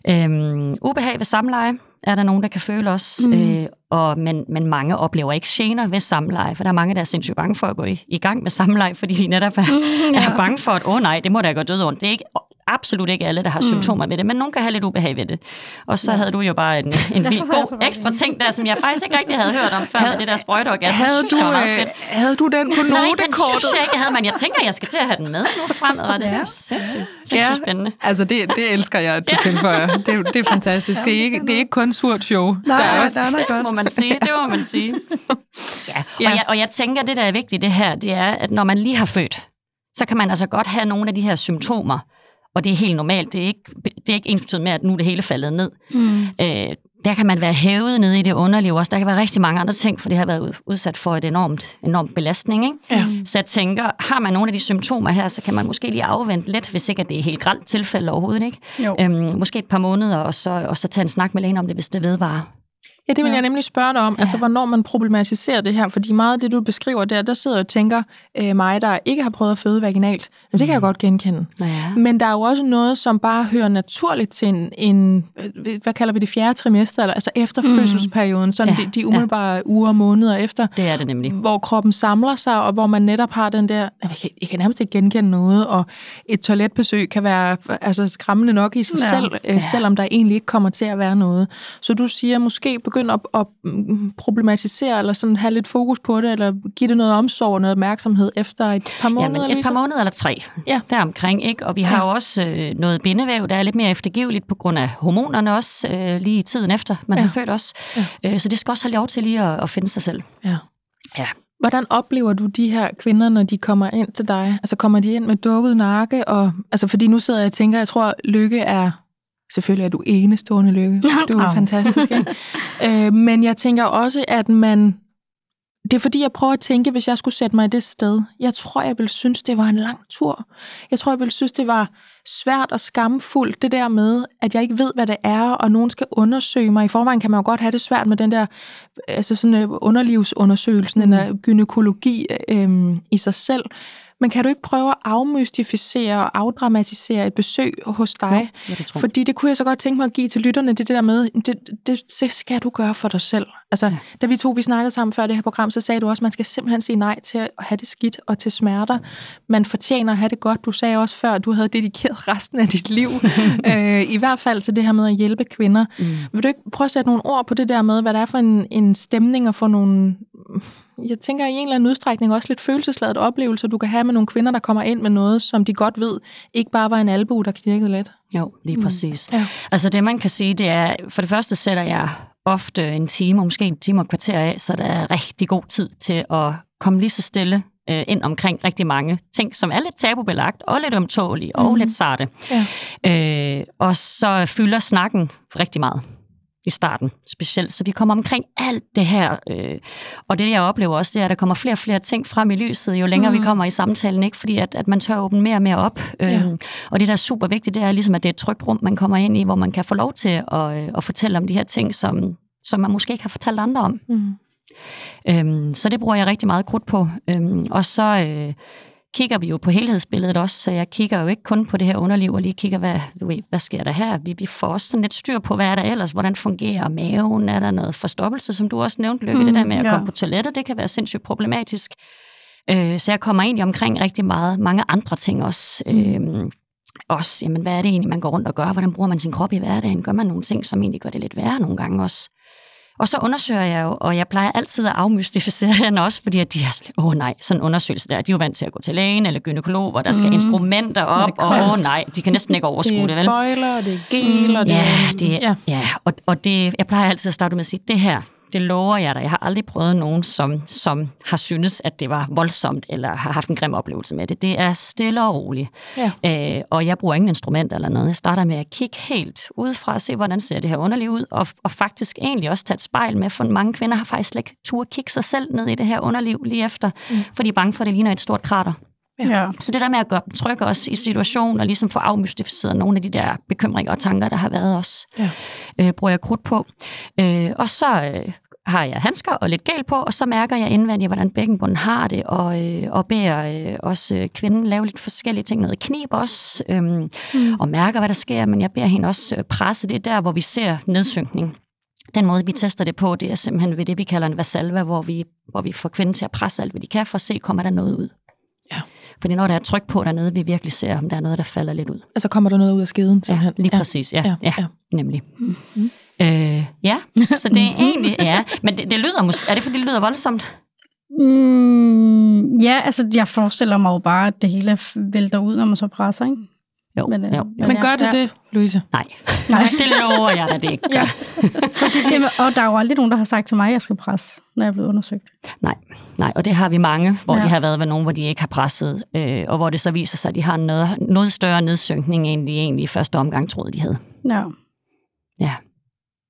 Øhm, ubehag ved samleje er der nogen, der kan føle også, mm. øh, og, men, men mange oplever ikke gener ved samleje, for der er mange, der er sindssygt bange for at gå i, i gang med samleje, fordi de netop er, mm, ja. er bange for, at åh oh, nej, det må da gå død ondt. Det er ikke, absolut ikke alle, der har mm. symptomer ved det, men nogen kan have lidt ubehag ved det. Og så ja. havde du jo bare en, en så vild havde jeg god ekstra ting der, som jeg faktisk ikke rigtig havde hørt om før, med det der sprøjteorgasme. Havde du, synes meget øh, havde du den på Nej, den notekortet? synes jeg ikke, havde, men jeg tænker, jeg skal til at have den med nu fremadrettet. Det er jo sindssygt, sindssygt spændende. altså det, det elsker jeg, at du tilføjer. Det, er- det er fantastisk. Det er ikke, det er ikke kun surt show. Nej, der er også, der er Det godt. må man sige, det må man sige. Ja, og, Ja. Jeg, og jeg tænker, det der er vigtigt det her, det er, at når man lige har født, så kan man altså godt have nogle af de her symptomer, og det er helt normalt. Det er ikke, det er ikke ensbetydende med, at nu er det hele faldet ned. Mm. Øh, der kan man være hævet nede i det underliv også. Der kan være rigtig mange andre ting, for det har været ud- udsat for et enormt, enormt belastning. Ikke? Ja. Så jeg tænker, har man nogle af de symptomer her, så kan man måske lige afvente lidt, hvis ikke at det er helt grelt tilfælde overhovedet. Ikke? Jo. Øhm, måske et par måneder, og så, og så tage en snak med lægen om det, hvis det vedvarer. Ja, det vil Ja. jeg nemlig spørge dig om, altså hvornår man problematiserer det her, fordi meget af det, du beskriver der, der sidder jeg og tænker, øh, mig, der ikke har prøvet at føde vaginalt, men det kan jeg godt genkende. Ja. Men der er jo også noget, som bare hører naturligt til en, en øh, hvad kalder vi det, fjerde trimester, eller, altså efter mm. fødselsperioden, sådan Ja, de, de umiddelbare ja. uger og måneder efter, Det er det nemlig. hvor kroppen samler sig, og hvor man netop har den der, jeg kan, jeg kan nærmest ikke genkende noget, og et toiletbesøg kan være altså, skræmmende nok i sig Ja. selv, øh, selvom der egentlig ikke kommer til at være noget. Så du siger, måske begynd at, at mm, problematisere, eller sådan have lidt fokus på det, eller give det noget omsorg og noget opmærksomhed efter et par måneder, Jamen, et Lisa? par måneder eller tre. Ja. Deromkring, ikke? Og vi har jo også øh, noget bindevæv, der er lidt mere eftergiveligt på grund af hormonerne også, øh, lige i tiden efter, man Ja. ja. har født også. Ja. Øh, så det skal også have lov til lige at, at finde sig selv. Ja. Ja. Hvordan oplever du de her kvinder, når de kommer ind til dig? Altså kommer de ind med dukket nakke? Og, altså fordi nu sidder jeg og tænker, jeg tror, Lykke er... Selvfølgelig er du enestående, Lykke. Du er fantastisk, ikke? øh, men jeg tænker også, at man... Det er fordi, jeg prøver at tænke, hvis jeg skulle sætte mig i det sted. Jeg tror, jeg ville synes, det var en lang tur. Jeg tror, jeg ville synes, det var svært og skamfuldt, det der med, at jeg ikke ved, hvad det er, og nogen skal undersøge mig. I forvejen kan man jo godt have det svært med den der altså sådan øh, underlivsundersøgelsen, mm. eller gynækologi øh, i sig selv. Men kan du ikke prøve at afmystificere og afdramatisere et besøg hos dig? du tror. Fordi det kunne jeg så godt tænke mig at give til lytterne, det, det der med, det, det, det skal du gøre for dig selv. Altså, ja. da vi to vi snakkede sammen før det her program, så sagde du også, at man skal simpelthen sige nej til at have det skidt og til smerter. Man fortjener at have det godt. Du sagde også før, at du havde dedikeret resten af dit liv, øh, i hvert fald til det her med at hjælpe kvinder. Mm. Vil du ikke prøve at sætte nogle ord på det der med, hvad det er for en, en stemning og få nogle, jeg tænker i en eller anden udstrækning også lidt følelsesladet oplevelser, du kan have med nogle kvinder, der kommer ind med noget, som de godt ved, ikke bare var en albu, der knirkede lidt. Jo, lige præcis. Ja. Altså det, man kan sige, det er, for det første sætter jeg ofte en time, måske en time og kvarter af, så der er rigtig god tid til at komme lige så stille øh, ind omkring rigtig mange ting, som er lidt tabubelagt, og lidt ømtålige, og Mhm. lidt sarte. Ja. Øh, og så fylder snakken rigtig meget i starten, specielt. Så vi kommer omkring alt det her. Øh, og det, jeg oplever også, det er, at der kommer flere og flere ting frem i lyset, jo længere mm. vi kommer i samtalen, ikke? fordi at, at man tør åbne mere og mere op. Ja. Øh, og det, der er super vigtigt, det er ligesom, at det er et trygt rum, man kommer ind i, hvor man kan få lov til at, øh, at fortælle om de her ting, som, som man måske ikke har fortalt andre om. Mm. Øhm, så det bruger jeg rigtig meget krudt på. Øhm, og så øh, kigger vi jo på helhedsbilledet også, så jeg kigger jo ikke kun på det her underliv, og lige kigger, hvad, du ved, hvad sker der her? Vi, vi får også sådan lidt styr på, hvad er der ellers? Hvordan fungerer maven? Er der noget forstoppelse, som du også nævnte, Lykke? Mm, det der med at ja. komme på toilettet, det kan være sindssygt problematisk. Øh, så jeg kommer egentlig omkring rigtig meget, mange andre ting også. Øhm, også, jamen, hvad er det egentlig, man går rundt og gør? Hvordan bruger man sin krop i hverdagen? Gør man nogle ting, som egentlig gør det lidt værre nogle gange også? Og så undersøger jeg jo, og jeg plejer altid at afmystificere den også, fordi at de er sådan, åh oh, nej, sådan en undersøgelse der, de er jo vant til at gå til lægen eller gynekolog, hvor der skal mm. instrumenter op, og åh oh, nej, de kan næsten ikke overskue Det det, er vel? bøjler, det er gel, og det Ja, er... det, ja. ja og, og det, jeg plejer altid at starte med at sige, det her, det lover jeg dig. Jeg har aldrig prøvet nogen, som, som har syntes, at det var voldsomt, eller har haft en grim oplevelse med det. Det er stille og roligt. Ja. Øh, og jeg bruger ingen instrumenter eller noget. Jeg starter med at kigge helt udefra og se, hvordan ser det her underliv ud, og, og faktisk egentlig også tage et spejl med, for mange kvinder har faktisk slet ikke tur at kigge sig selv ned i det her underliv lige efter, mm. fordi de er bange for, at det ligner et stort krater. Ja. Så det der med at gøre dem trygge også i situationen, og ligesom få afmystificeret nogle af de der bekymringer og tanker, der har været også, Ja. øh, bruger jeg krudt på. Øh, og så øh, har jeg handsker og lidt gel på, og så mærker jeg indvendigt, hvordan bækkenbunden har det, og, øh, og beder øh, også øh, kvinden lave lidt forskellige ting, noget knib også, øh, mm. og mærker, hvad der sker, men jeg beder hende også øh, presse det der, hvor vi ser nedsynkning. Den måde, vi tester det på, det er simpelthen ved det, vi kalder en vasalva, hvor vi, hvor vi får kvinden til at presse alt, hvad de kan, for at se, kommer der noget ud. Ja. Fordi når der er tryk på dernede, vi virkelig ser, om der er noget, der falder lidt ud. Altså kommer der noget ud af skeden, Ja, simpelthen. lige præcis. Ja, Ja, ja, ja. ja, nemlig. Mm. Øh, ja, så det er egentlig, ja. Men det, det lyder måske, er det fordi, det lyder voldsomt? Mm, ja, altså jeg forestiller mig jo bare, at det hele vælter ud, når man så presser, ikke? Jo, Men, men, øh, jo, jo. men- Men gør det ja. det, Louise? Nej, Nej. det lover jeg dig, det ikke gør. Ja. Jamen, og der er jo aldrig nogen, der har sagt til mig, at jeg skal presse, når jeg er blevet undersøgt. Nej, nej, og det har vi mange, hvor. Ja. de har været ved nogen, hvor de ikke har presset, øh, og hvor det så viser sig, at de har noget, noget større nedsynkning, end de egentlig i første omgang troede, de havde. Ja. Ja.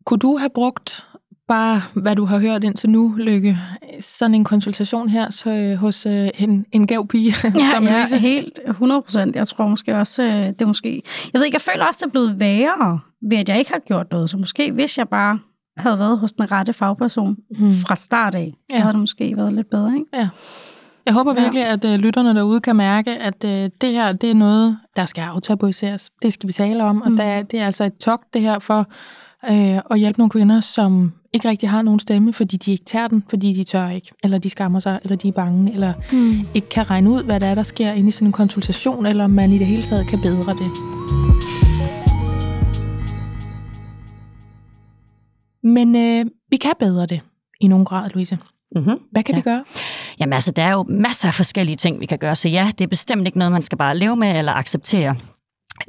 Kunne du have brugt bare, hvad du har hørt indtil nu, Lykke, sådan en konsultation her så, øh, hos øh, en, en gav pige som Ja, Louise? ja, helt 100 procent. Jeg tror måske også, øh, det er måske... Jeg ved ikke, jeg føler også, det er blevet værre, ved at jeg ikke har gjort noget. Så måske, hvis jeg bare havde været hos den rette fagperson Hmm. fra start af, så Ja. havde det måske været lidt bedre, ikke? Ja. Jeg håber virkelig, at øh, lytterne derude kan mærke, at øh, det her, det er noget, der skal aftabuiseres. Det skal vi tale om, og Mm. der, er- det er altså et togt, det her, for øh, at hjælpe nogle kvinder, som ikke rigtig har nogen stemme, fordi de ikke tager den, fordi de tør ikke, eller de skammer sig, eller de er bange, eller Mm. ikke kan regne ud, hvad der er, der sker inde i sådan en konsultation, eller om man i det hele taget kan bedre det. Men øh, vi kan bedre det i nogen grad, Louise. Mm-hmm. Hvad kan Ja. vi gøre? Jamen altså, der er jo masser af forskellige ting, vi kan gøre. Så ja, det er bestemt ikke noget, man skal bare leve med eller acceptere.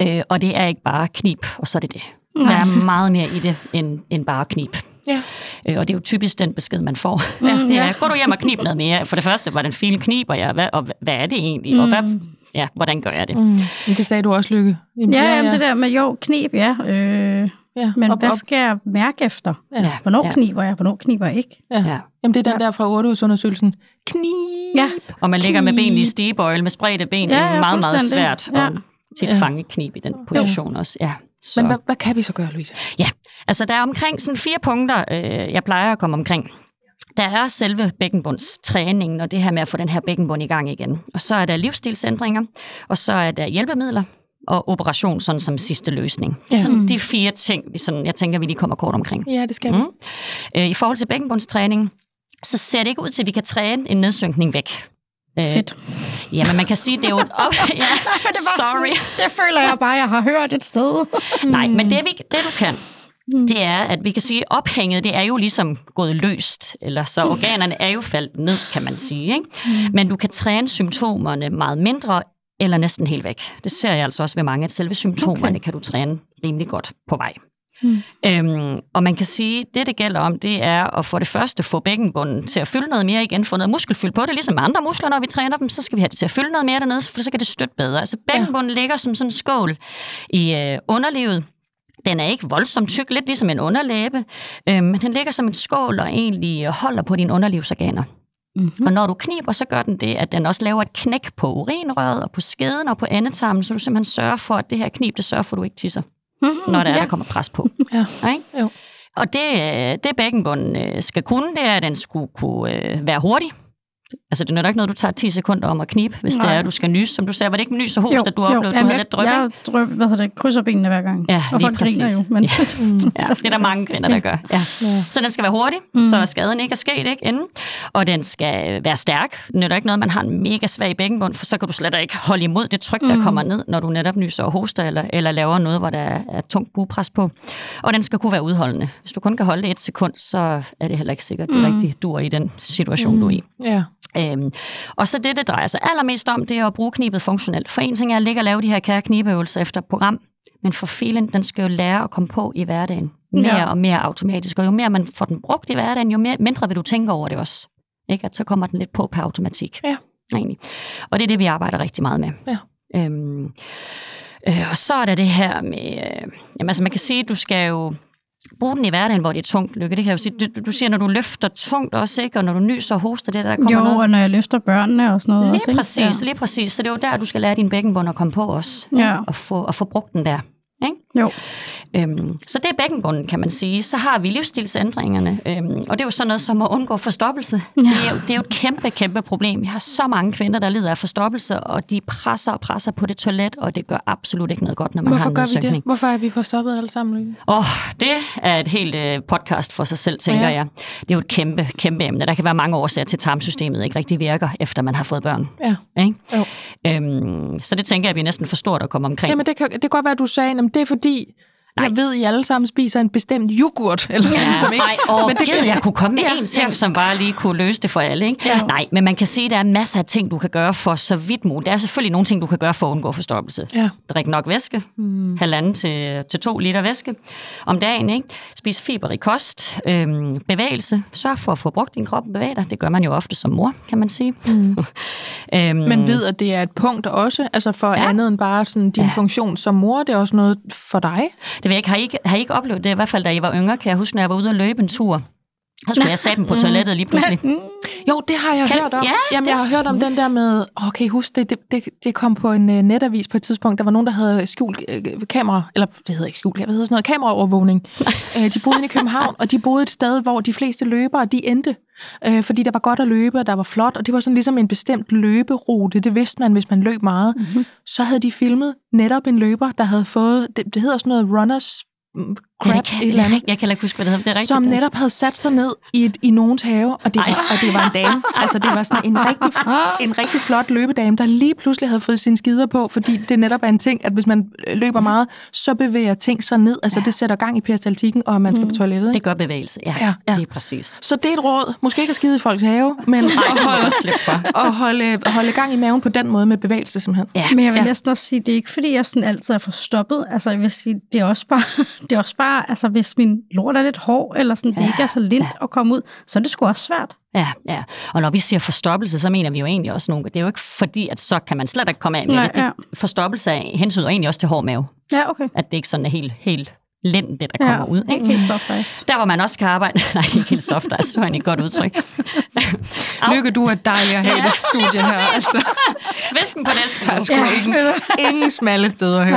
Øh, og det er ikke bare knip, og så er det det. Der er meget mere i det, end, end bare knip. Ja. Øh, og det er jo typisk den besked, man får. Ja, det er, gå du hjem og knip noget mere. For det første, var den fine kniber jeg, hvad, og hvad, hvad er det egentlig? Og hvad, ja, hvordan gør jeg det? Mm. Men det sagde du også, Lykke. Jamen, Ja, jamen, det der med, jo, knib, ja. Øh, Ja, men op, hvad op. skal jeg mærke efter? Ja, Hvornår ja. kniber jeg, hvornår kniber jeg ikke? Ja. Ja. Jamen, det er den der fra Ordehusundersøgelsen. Knib! Ja, Og man ligger med benene i stigebøjle med spredte ben. Ja, det ja, er meget, meget svært Ja. at tit Ja. fange knib i den position også. Ja. Så. Men hvad, hvad kan vi så gøre, Louise? Ja, altså der er omkring sådan fire punkter, øh, jeg plejer at komme omkring. Der er selve bækkenbundstræningen, og det her med at få den her bækkenbund i gang igen. Og så er der livsstilsændringer, og så er der hjælpemidler, og operation sådan som sidste løsning. Det er sådan de fire ting, sådan, jeg tænker, vi lige kommer kort omkring. Ja, det skal vi. Mm. Øh, I forhold til bækkenbundstræning, så ser det ikke ud til, at vi kan træne en nedsynkning væk. Øh, fedt. Ja, men man kan sige, det er jo... Op, ja, det sorry. Sådan, det føler jeg bare, jeg har hørt et sted. Nej, men det, vi, det du kan, det er, at vi kan sige, at ophænget, det er jo ligesom gået løst, eller så organerne er jo faldet ned, kan man sige. Ikke? Men du kan træne symptomerne meget mindre, eller næsten helt væk. Det ser jeg altså også ved mange, at selve symptomerne okay. kan du træne rimelig godt på vej. Mm. Øhm, og man kan sige, det det gælder om, det er at for det første få bækkenbunden til at fylde noget mere igen, få noget muskelfyld på det, ligesom andre muskler, når vi træner dem, så skal vi have det til at fylde noget mere dernede, for så kan det støtte bedre. Altså bækkenbunden ja. ligger som sådan en skål i øh, underlivet, den er ikke voldsomt tyk, lidt ligesom en underlæbe, øh, men den ligger som en skål og egentlig holder på dine underlivsorganer. Mm-hmm. Og når du kniber, så gør den det, at den også laver et knæk på urinrøret og på skeden og på endetarmen, så du simpelthen sørger for, at det her knib, det sørger for, at du ikke tisser, mm-hmm. når der, er, ja. der kommer pres på. Ja. Ikke? Jo. Og det, øh, det bækkenbunden øh, skal kunne, det er, at den skulle kunne øh, være hurtig. Altså, det er nok ikke noget, du tager 10 sekunder om at knibe, hvis Nej. det er, at du skal nyse. Som du sagde, var det ikke nys og host, at du oplevede, at du Jamen, havde lidt dryp, jeg, jeg drøb, hvad hedder det, krydser benene hver gang. Ja, og lige folk griner præcis. jo. Men, Ja, det er der mange kvinder, der gør. Ja. Så den skal være hurtig, mm. så skaden ikke er sket ikke, inden. Og den skal være stærk. Det nytter ikke noget, man har en mega svag bækkenbund, for så kan du slet ikke holde imod det tryk, der mm. kommer ned, når du netop nyser og hoster, eller, eller laver noget, hvor der er, er tungt bugpres på. Og den skal kunne være udholdende. Hvis du kun kan holde det et sekund, så er det heller ikke sikkert, det mm. rigtig dur i den situation, mm. du er i. Ja. Øhm, og så det, det drejer sig allermest om, det er at bruge knibet funktionelt. For en ting er at ligge og lave de her kære knibeøvelser efter program, men for filen, den skal jo lære at komme på i hverdagen. Mere Ja. og mere automatisk. Og jo mere man får den brugt i hverdagen, jo mere, mindre vil du tænke over det også. Ikke? At så kommer den lidt på per automatik. Ja. Egentlig. Og det er det, vi arbejder rigtig meget med. Ja. Øhm, øh, og så er der det her med... Øh, jamen, altså man kan sige, at du skal jo bruge den i hverdagen, hvor det er tungt, Lykke. Det kan jeg jo sige. Du, du siger, når du løfter tungt også, ikke? Og når du nyser og hoster, det der kommer jo, noget. og når jeg løfter børnene og sådan noget Lige også. ikke? præcis, ja. lige præcis. Så det er jo der, du skal lære din bækkenbund at komme på os. Ja. Og, få, og få brugt den der. Ikke? Jo. Øhm, så det er bækkenbunden, kan man sige. Så har vi livsstilsændringerne, øhm, og det er jo sådan noget som at undgå forstoppelse. Ja. Det, er jo, det er jo et kæmpe, kæmpe problem. Vi har så mange kvinder, der lider af forstoppelse, og de presser og presser på det toilet, og det gør absolut ikke noget godt, når man har Hvorfor en gør vi det? Hvorfor er vi forstoppet alle sammen? Åh, oh, det er et helt øh, podcast for sig selv, tænker Ja. jeg. Det er jo et kæmpe, kæmpe emne. Der kan være mange årsager til, at tarmsystemet ikke rigtig virker, efter man har fået børn. Ja. Ikke? Jo. Øhm, så det tænker jeg, vi er næsten for stort at komme omkring. Jamen, det kan, det kan godt være, at du sagde, at det er fordi, 地 Nej. jeg ved, at I alle sammen spiser en bestemt yoghurt, eller sådan, Ja, som ikke... nej, og Men det gid, jeg kunne komme med Ja, en ting, ja. som bare lige kunne løse det for alle. Ikke? Ja. Nej, men man kan sige, at der er masser af ting, du kan gøre for så vidt muligt. Der er selvfølgelig nogle ting, du kan gøre for at undgå forstoppelse. Ja. Drik nok væske, mm. halvanden til, til to liter væske om dagen. Ikke? Spis fiberrig kost, øhm, bevægelse. Sørg for at få brugt din krop og bevæge dig. Det gør man jo ofte som mor, kan man sige. Mm. øhm, Men ved, at det er et punkt også, altså for. Ja. andet end bare sådan din ja. funktion som mor, det er også noget for dig. Det ved jeg ikke. Har I ikke, har I ikke oplevet det? I hvert fald, da I var yngre, kan jeg huske, når jeg var ude og løbe en tur. Så skulle jeg sætte dem på toilettet lige pludselig. Jo, det har jeg Kan- hørt om. Ja, Jamen, det- jeg har hørt om den der med, åh, kan I huske det? Det, det, det kom på en uh, netavis på et tidspunkt. Der var nogen, der havde skjult uh, kamera, eller det hedder ikke skjult, hvad hedder sådan noget, kameraovervågning. uh, de boede i København, og de boede et sted, hvor de fleste løbere, de endte. Uh, fordi der var godt at løbe, og der var flot, og det var sådan ligesom en bestemt løberute. Det vidste man, hvis man løb meget. Mm-hmm. Så havde de filmet netop en løber, der havde fået, det, det hedder sådan noget runners mm, crab, Ja, det kan, et eller er andet. Jeg kan ikke huske, hvad det hedder. Det er rigtigt. som det. netop havde sat sig ned i, i nogens have, og det, var, og det var en dame. Altså, det var sådan en rigtig, en rigtig flot løbedame, der lige pludselig havde fået sine skider på, fordi det netop er en ting, at hvis man løber meget, så bevæger ting sig ned. Altså, det sætter gang i peristaltikken, og man skal på toilettet. Ikke? Det gør bevægelse, ja. Ja, ja. Det er præcis. Så det er et råd. Måske ikke at skide i folks have, men at holde, at holde, holde gang i maven på den måde med bevægelse, simpelthen. Ja. Men jeg vil Ja. næsten også sige, det er ikke fordi, jeg sådan altid er forstoppet. Altså, jeg vil sige, det er også bare, det er også bare altså, hvis min lort er lidt hård, eller sådan, det ikke er så lint at komme ud, så er det sgu også svært. Ja, ja. Og når vi siger forstoppelse, så mener vi jo egentlig også nogle... Det er jo ikke fordi, at så kan man slet ikke komme af med Nej, det. ja. Forstoppelse hensyder egentlig også til hård mave. Ja, okay. At det ikke sådan er helt, helt lent, det der kommer Ja, ud. Ikke? helt soft ice. Der, hvor man også kan arbejde... Nej, det er ikke helt soft, det var egentlig et godt udtryk. Lykke, du er dejlig at have ja, det studie her. Altså, Svisken på næsten. der er sgu ingen, ingen smalle steder her.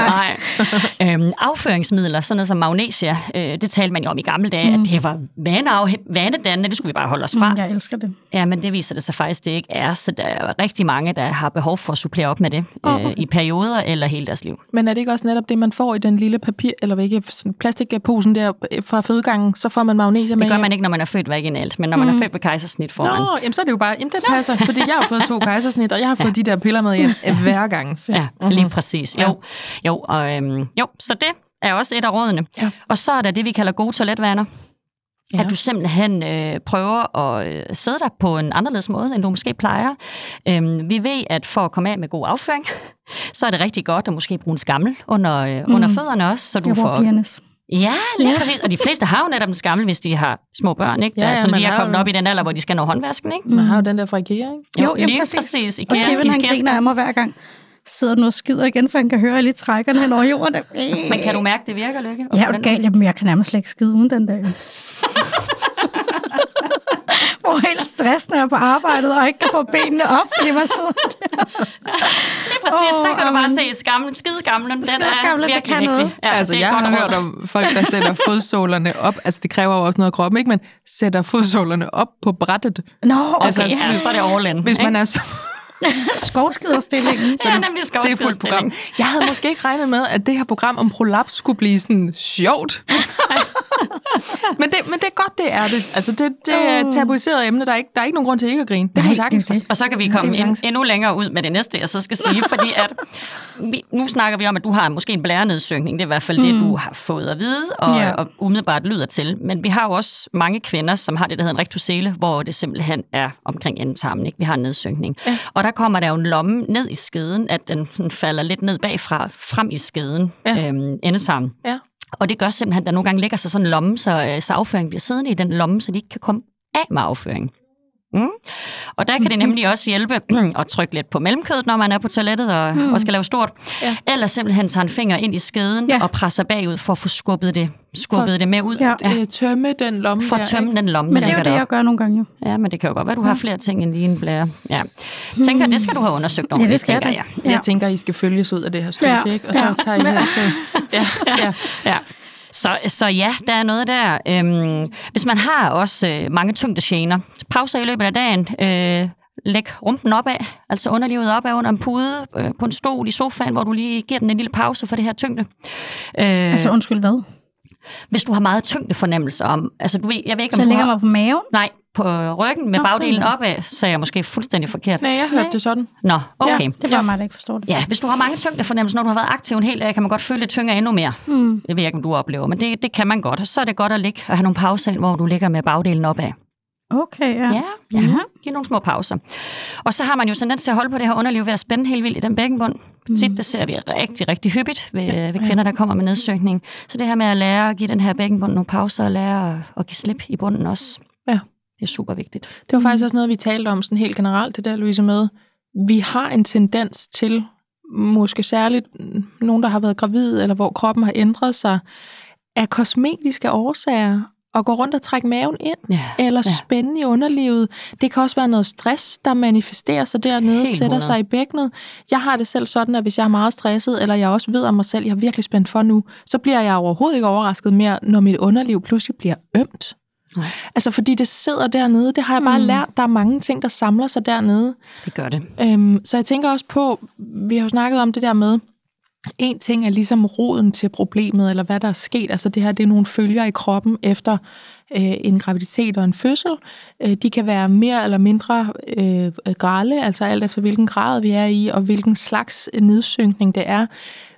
Nej. øhm, afføringsmidler, sådan noget som magnesia, øh, det talte man jo om i gamle dage, mm. at det var vaneafhæ- vanedannende, det skulle vi bare holde os fra. Mm, Jeg elsker det. Ja, men det viser det sig faktisk, det ikke er, så der er rigtig mange, der har behov for at supplere op med det øh, i perioder eller hele deres liv. Men er det ikke også netop det, man får i den lille papir, eller ikke, sådan plastikposen der fra fødegangen, så får man magnesium Det gør man ikke, når man er født vaginalt, men når man er født med kejsersnit foran. Nå, jamen så er det jo bare, jamen det passer, fordi jeg har fået to kejsersnit, og jeg har fået de der piller med hjem øh, hver gang. Ja, Mhm. lige præcis. Jo, jo, og, øhm, jo, så det er også et af rådene. Ja. Og så er der det, vi kalder gode toiletvaner. Ja. Ja. At du simpelthen øh, prøver at øh, sidde der på en anderledes måde, end du måske plejer. Øhm, vi ved, at for at komme af med god afføring, så er det rigtig godt at måske bruge en skammel under, øh, mm. under fødderne også, så du får... Ja, lige ja. præcis. Og de fleste har jo netop en skammel, hvis de har små børn, ikke? Ja, Der, ja, som man lige er har kommet jo- op i den alder, hvor de skal nå håndvasken, ikke? Man har jo den der fra IKEA, ikke? Jo, lige ja, præcis. præcis. IKEA, Og Kevin, han griner af mig hver gang. Sidder nu og skider igen, for han kan høre, at jeg lige trækker den hen over jorden. Men kan du mærke, det virker, Lykke? Ja, få er den du gal? Jamen, jeg kan nærmest slet ikke skide uden den der. får helt stress, når jeg er på arbejdet, og ikke kan få benene op, fordi man sidder der. Lige præcis, Åh, der kan du bare amen. se skamlen, skideskamlen. Den er Skideskamlen, det virkelig kan noget. vigtig. Ja, altså, er jeg har råd. hørt om folk, der sætter fodsålerne op. Altså, det kræver jo også noget af kroppen, ikke? Men sætter fodsålerne op på brættet. Nå, Okay, Altså, ja, så er det in. Hvis man er så... skovskiderstillingen. Ja, nemlig Det er fuldt program. Jeg havde måske ikke regnet med, at det her program om prolaps skulle blive sådan sjovt. men, det, men det er godt, det er det. Altså, det, det er et tabuiseret emne. Der er, ikke, der er ikke nogen grund til ikke at grine. Det kan Nej, vi sagtens. det. Og så kan vi komme en endnu længere ud med det næste, jeg så skal sige, fordi at vi, nu snakker vi om, at du har måske en blærenedsøgning, det er i hvert fald mm. det, du har fået at vide, og, Ja. og umiddelbart lyder til. Men vi har jo også mange kvinder, som har det, der hedder en rektosele, hvor det simpelthen er omkring endetarmen, ikke? Vi har en nedsynkning. Ja. Og der kommer der jo en lomme ned i skeden, at den, den falder lidt ned bagfra, frem i skeden, ja. øhm, endetarmen. Ja. Og det gør simpelthen, at der nogle gange lægger sig sådan en lomme, så, øh, så afføringen bliver siddende i den lomme, så de ikke kan komme af med afføringen. Mm. Og der kan det nemlig også hjælpe at trykke lidt på mellemkødet, når man er på toilettet og, mm. og skal lave stort. Ja. Eller simpelthen tage en finger ind i skeden Ja. og presser bagud for at få skubbet det, skubbet For- det med ud. Ja. Øh, tømme den lomme For der, at tømme ikke? den lomme, Men der det er jo det, jeg gør nogle gange jo. Ja, men det kan jo godt være, du har flere ting end lige en blære. Ja. Tænker, det skal du have undersøgt Ja, ordentligt, det skal tænker jeg. jeg. Jeg tænker, I skal følges ud af det her studie, Ja. ikke? Og så Ja. tager I her til... Ja, ja. Ja. Så, så ja, der er noget der. Øhm, hvis man har også øh, mange tyngdegener, pauser i løbet af dagen, øh, læg rumpen opad, altså underlivet opad under en pude, øh, på en stol i sofaen, hvor du lige giver den en lille pause for det her tyngde. Øh, Altså, undskyld, hvad? Hvis du har meget tyngdefornemmelse om, altså du ved, jeg ved ikke, om Så jeg du lægger har, mig på maven? nej, på ryggen med Nå, bagdelen opad, sagde jeg måske fuldstændig forkert. Nej, jeg hørte det sådan. Nå, okay. Ja, det var mig, der ikke forstår det. Ja, hvis du har mange tyngdefornemmelser, når du har været aktiv en hel dag, kan man godt føle, det tynger endnu mere. Mm. Jeg ved ikke, om du oplever, men det, det kan man godt. Så er det godt at ligge og have nogle pauser, ind, hvor du ligger med bagdelen opad. Okay, ja. Ja, ja. Giv nogle små pauser. Og så har man jo tendens til at holde på det her underliv ved at spænde helt vildt i den bækkenbund. Mm. Tit, det ser vi rigtig, rigtig hyppigt ved, ved kvinder, der kommer med nedsøgning. Så det her med at lære at give den her bækkenbund nogle pauser og lære at, at give slip i bunden også, Ja. det er super vigtigt. Det var faktisk også noget, vi talte om sådan helt generelt, det der, Louise, med. Vi har en tendens til, måske særligt nogen, der har været gravid, eller hvor kroppen har ændret sig, af kosmetiske årsager, at gå rundt og trække maven ind, Ja, eller ja. spænde i underlivet. Det kan også være noget stress, der manifesterer sig dernede, Helt sætter sig i bækkenet. Jeg har det selv sådan, at hvis jeg er meget stresset, eller jeg også ved om mig selv, jeg er virkelig spændt for nu, så bliver jeg overhovedet ikke overrasket mere, når mit underliv pludselig bliver ømt. Nej. Altså fordi det sidder dernede, det har jeg bare mm. lært. Der er mange ting, der samler sig dernede. Det gør det. Øhm, så jeg tænker også på, vi har jo snakket om det der med, en ting er ligesom roden til problemet, eller hvad der er sket. Altså det her, det er nogle følger i kroppen efter øh, en graviditet og en fødsel. Øh, de kan være mere eller mindre øh, grale, altså alt efter hvilken grad vi er i, og hvilken slags nedsynkning det er.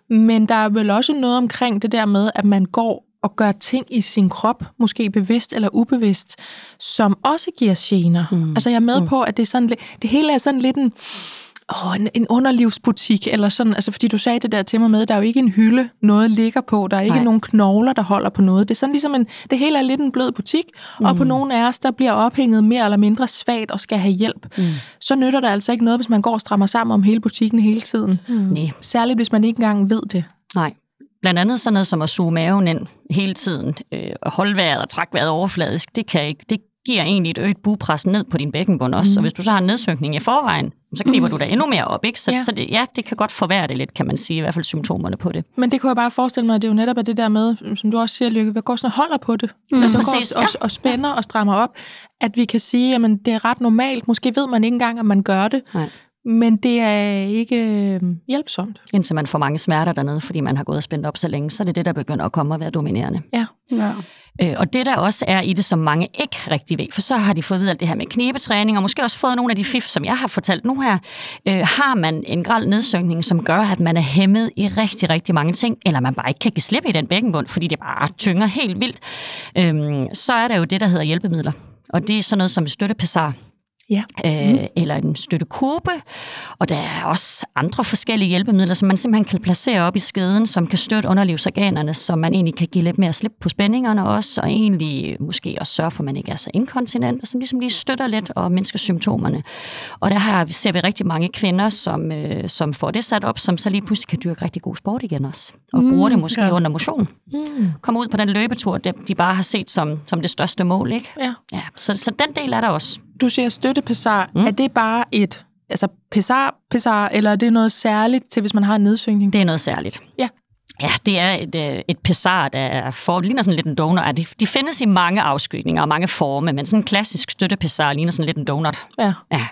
Men der er vel også noget omkring det der med, at man går og gør ting i sin krop, måske bevidst eller ubevidst, som også giver gener. Mm. Altså jeg er med mm. på, at det, er sådan, det hele er sådan lidt en åh, en, en underlivsbutik, eller sådan, altså fordi du sagde det der til mig med, der er jo ikke en hylde, noget ligger på, der er ikke Nej. nogen knogler, der holder på noget. Det er sådan ligesom en, det hele er lidt en blød butik, mm. og på mm. nogle af os, der bliver ophænget mere eller mindre svagt og skal have hjælp. Mm. Så nytter det altså ikke noget, hvis man går og strammer sammen om hele butikken hele tiden. Mm. Nej. Særligt, hvis man ikke engang ved det. Nej. Blandt andet sådan noget som at suge maven ind hele tiden, øh, og holde vejret og trække vejret overfladisk, det kan ikke, det giver egentlig et øget bugpres ned på din bækkenbund også. Mm. Så hvis du så har en nedsynkning i forvejen, så kniber mm. du dig endnu mere op. Ikke? Så, ja. så det, ja, det kan godt forværre det lidt, kan man sige, i hvert fald symptomerne på det. Men det kunne jeg bare forestille mig, at det er jo netop det der med, som du også siger, Lykke, vi går sådan og holder på det. Mm. Altså Præcis, går og, ja. og spænder og strammer op, at vi kan sige, at det er ret normalt. Måske ved man ikke engang, at man gør det. Nej. Men det er ikke øh, hjælpsomt. Indtil man får mange smerter dernede, fordi man har gået og spændt op så længe, så er det det, der begynder at komme og være dominerende. Ja. ja. Øh, og det der også er i det, som mange ikke rigtig ved, for så har de fået alt det her med knebetræning, og måske også fået nogle af de fif, som jeg har fortalt nu her, øh, har man en græld nedsynkning, som gør, at man er hæmmet i rigtig, rigtig mange ting, eller man bare ikke kan give slip i den bækkenbund, fordi det bare tynger helt vildt, øh, så er der jo det, der hedder hjælpemidler. Og det er sådan noget som støttepessar, ja. øh, mm. eller en støttekube. Og der er også andre forskellige hjælpemidler, som man simpelthen kan placere op i skeden, som kan støtte underlivsorganerne, så man egentlig kan give lidt mere slip på spændingerne også, og egentlig måske også sørge for, at man ikke er så inkontinent, og som ligesom lige støtter lidt og mindsker symptomerne. Og der har, ser vi rigtig mange kvinder, som, øh, som får det sat op, som så lige pludselig kan dyrke rigtig god sport igen også, og mm, bruger det måske ja. under motion. Mm. Kommer ud på den løbetur, de bare har set som, som det største mål. Ikke? Ja. Ja, så, så den del er der også. Du siger støttepessar. Mm. Er det bare et altså pessar, pessar, eller er det noget særligt til, hvis man har en nedsynkning? Det er noget særligt. Ja. Ja, det er et, øh, et pessar, der er for, ligner sådan lidt en donut. De, de findes i mange afskygninger og mange former, men sådan en klassisk støttepessar ligner sådan lidt en donut. Ja. ja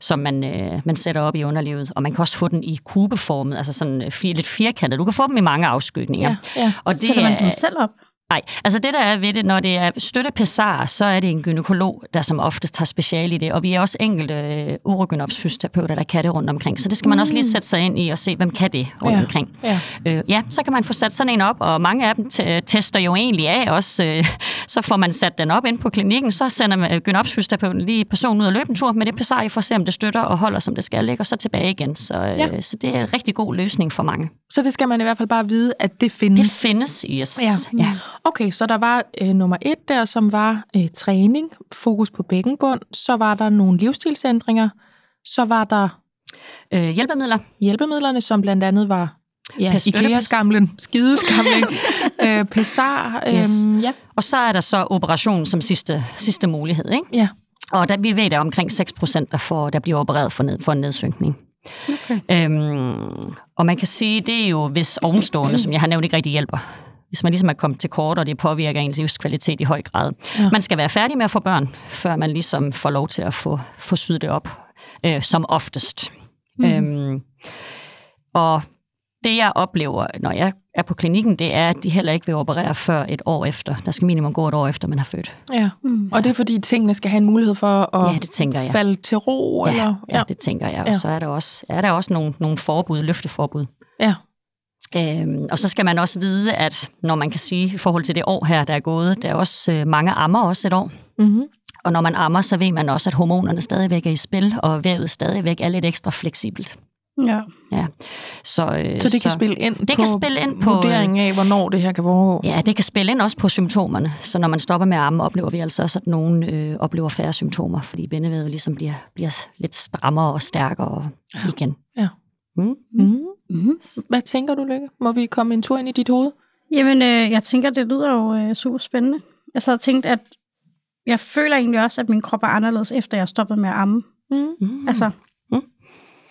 som man, øh, man sætter op i underlivet. Og man kan også få den i kubeformet, altså sådan øh, fir, lidt firkantet. Du kan få dem i mange afskygninger. Ja, ja. Og det Sætter man den selv op? Nej, altså det der er ved det, når det er støttepessar, så er det en gynekolog, der som oftest tager speciale i det, og vi er også enkelte øh, urogynopsfysioterapeuter, der kan det rundt omkring. Så det skal man også lige mm. sætte sig ind i og se, hvem kan det rundt ja. omkring. Ja. Øh, ja, så kan man få sat sådan en op, og mange af dem tester jo egentlig af også. Øh, så får man sat den op ind på klinikken, så sender man gynopsfysioterapeuten lige personen ud og løbe en tur med det pessar, for at se, om det støtter og holder, som det skal ligge, og så tilbage igen. Så, øh, ja. så det er en rigtig god løsning for mange. Så det skal man i hvert fald bare vide, at det findes? Det findes, yes. Ja. ja. Okay, så der var øh, nummer et der, som var øh, træning, fokus på bækkenbund. Så var der nogle livsstilsændringer. Så var der... Øh, hjælpemidler. Hjælpemidlerne, som blandt andet var ja, IKEA-skamlen, skideskamlen, øh, Pessar. Øh, yes. ja. Og så er der så operationen som sidste, sidste mulighed. Ikke? Ja. Og der, vi ved, at der er omkring 6 procent, der, får, der bliver opereret for, ned, for en nedsynkning. Okay. Øhm, og man kan sige, det er jo, hvis ovenstående, som jeg har nævnt, ikke rigtig hjælper. Hvis man ligesom er kommet til kort, og det påvirker ens livskvalitet i høj grad. Ja. Man skal være færdig med at få børn, før man ligesom får lov til at få, få syet det op, øh, som oftest. Mm. Øhm, og det jeg oplever, når jeg er på klinikken, det er, at de heller ikke vil operere før et år efter. Der skal minimum gå et år efter, man har født. Ja, mm. og det er fordi tingene skal have en mulighed for at ja, det tænker jeg. falde til ro? Ja, eller? Ja. ja, det tænker jeg. Og ja. så er der også, er der også nogle, nogle forbud, løfteforbud. Ja. Øhm, og så skal man også vide, at når man kan sige, i forhold til det år her, der er gået, der er også øh, mange ammer også et år. Mm-hmm. Og når man ammer, så ved man også, at hormonerne stadigvæk er i spil, og vævet stadigvæk er lidt ekstra fleksibelt. Ja. ja. Så, øh, så det kan så, spille ind det på kan spille ind på vurderingen af, hvornår det her kan være? Ja, det kan spille ind også på symptomerne. Så når man stopper med armen, oplever vi altså også, at nogen øh, oplever færre symptomer, fordi bindevævet ligesom bliver, bliver lidt strammere og stærkere igen. Ja. Mm. Mm. Mm. Hvad tænker du, Lykke? Må vi komme en tur ind i dit hoved? Jamen, øh, jeg tænker, det lyder jo øh, super spændende. Jeg så havde tænkt, at jeg føler egentlig også, at min krop er anderledes, efter jeg stoppet med at amme. Mm. Altså,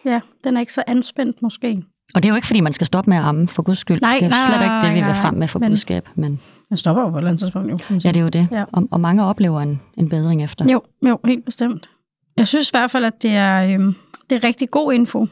Ja, den er ikke så anspændt måske. Og det er jo ikke, fordi man skal stoppe med at amme, for guds skyld. Nej, det er nej, slet ikke det, vi vil frem med for men, budskab. Men man stopper jo på et eller andet tidspunkt. Jo, ja, det er jo det. Ja. Og, og mange oplever en, en bedring efter. Jo, jo, helt bestemt. Jeg synes i hvert fald, at det er, øhm, det er rigtig god info.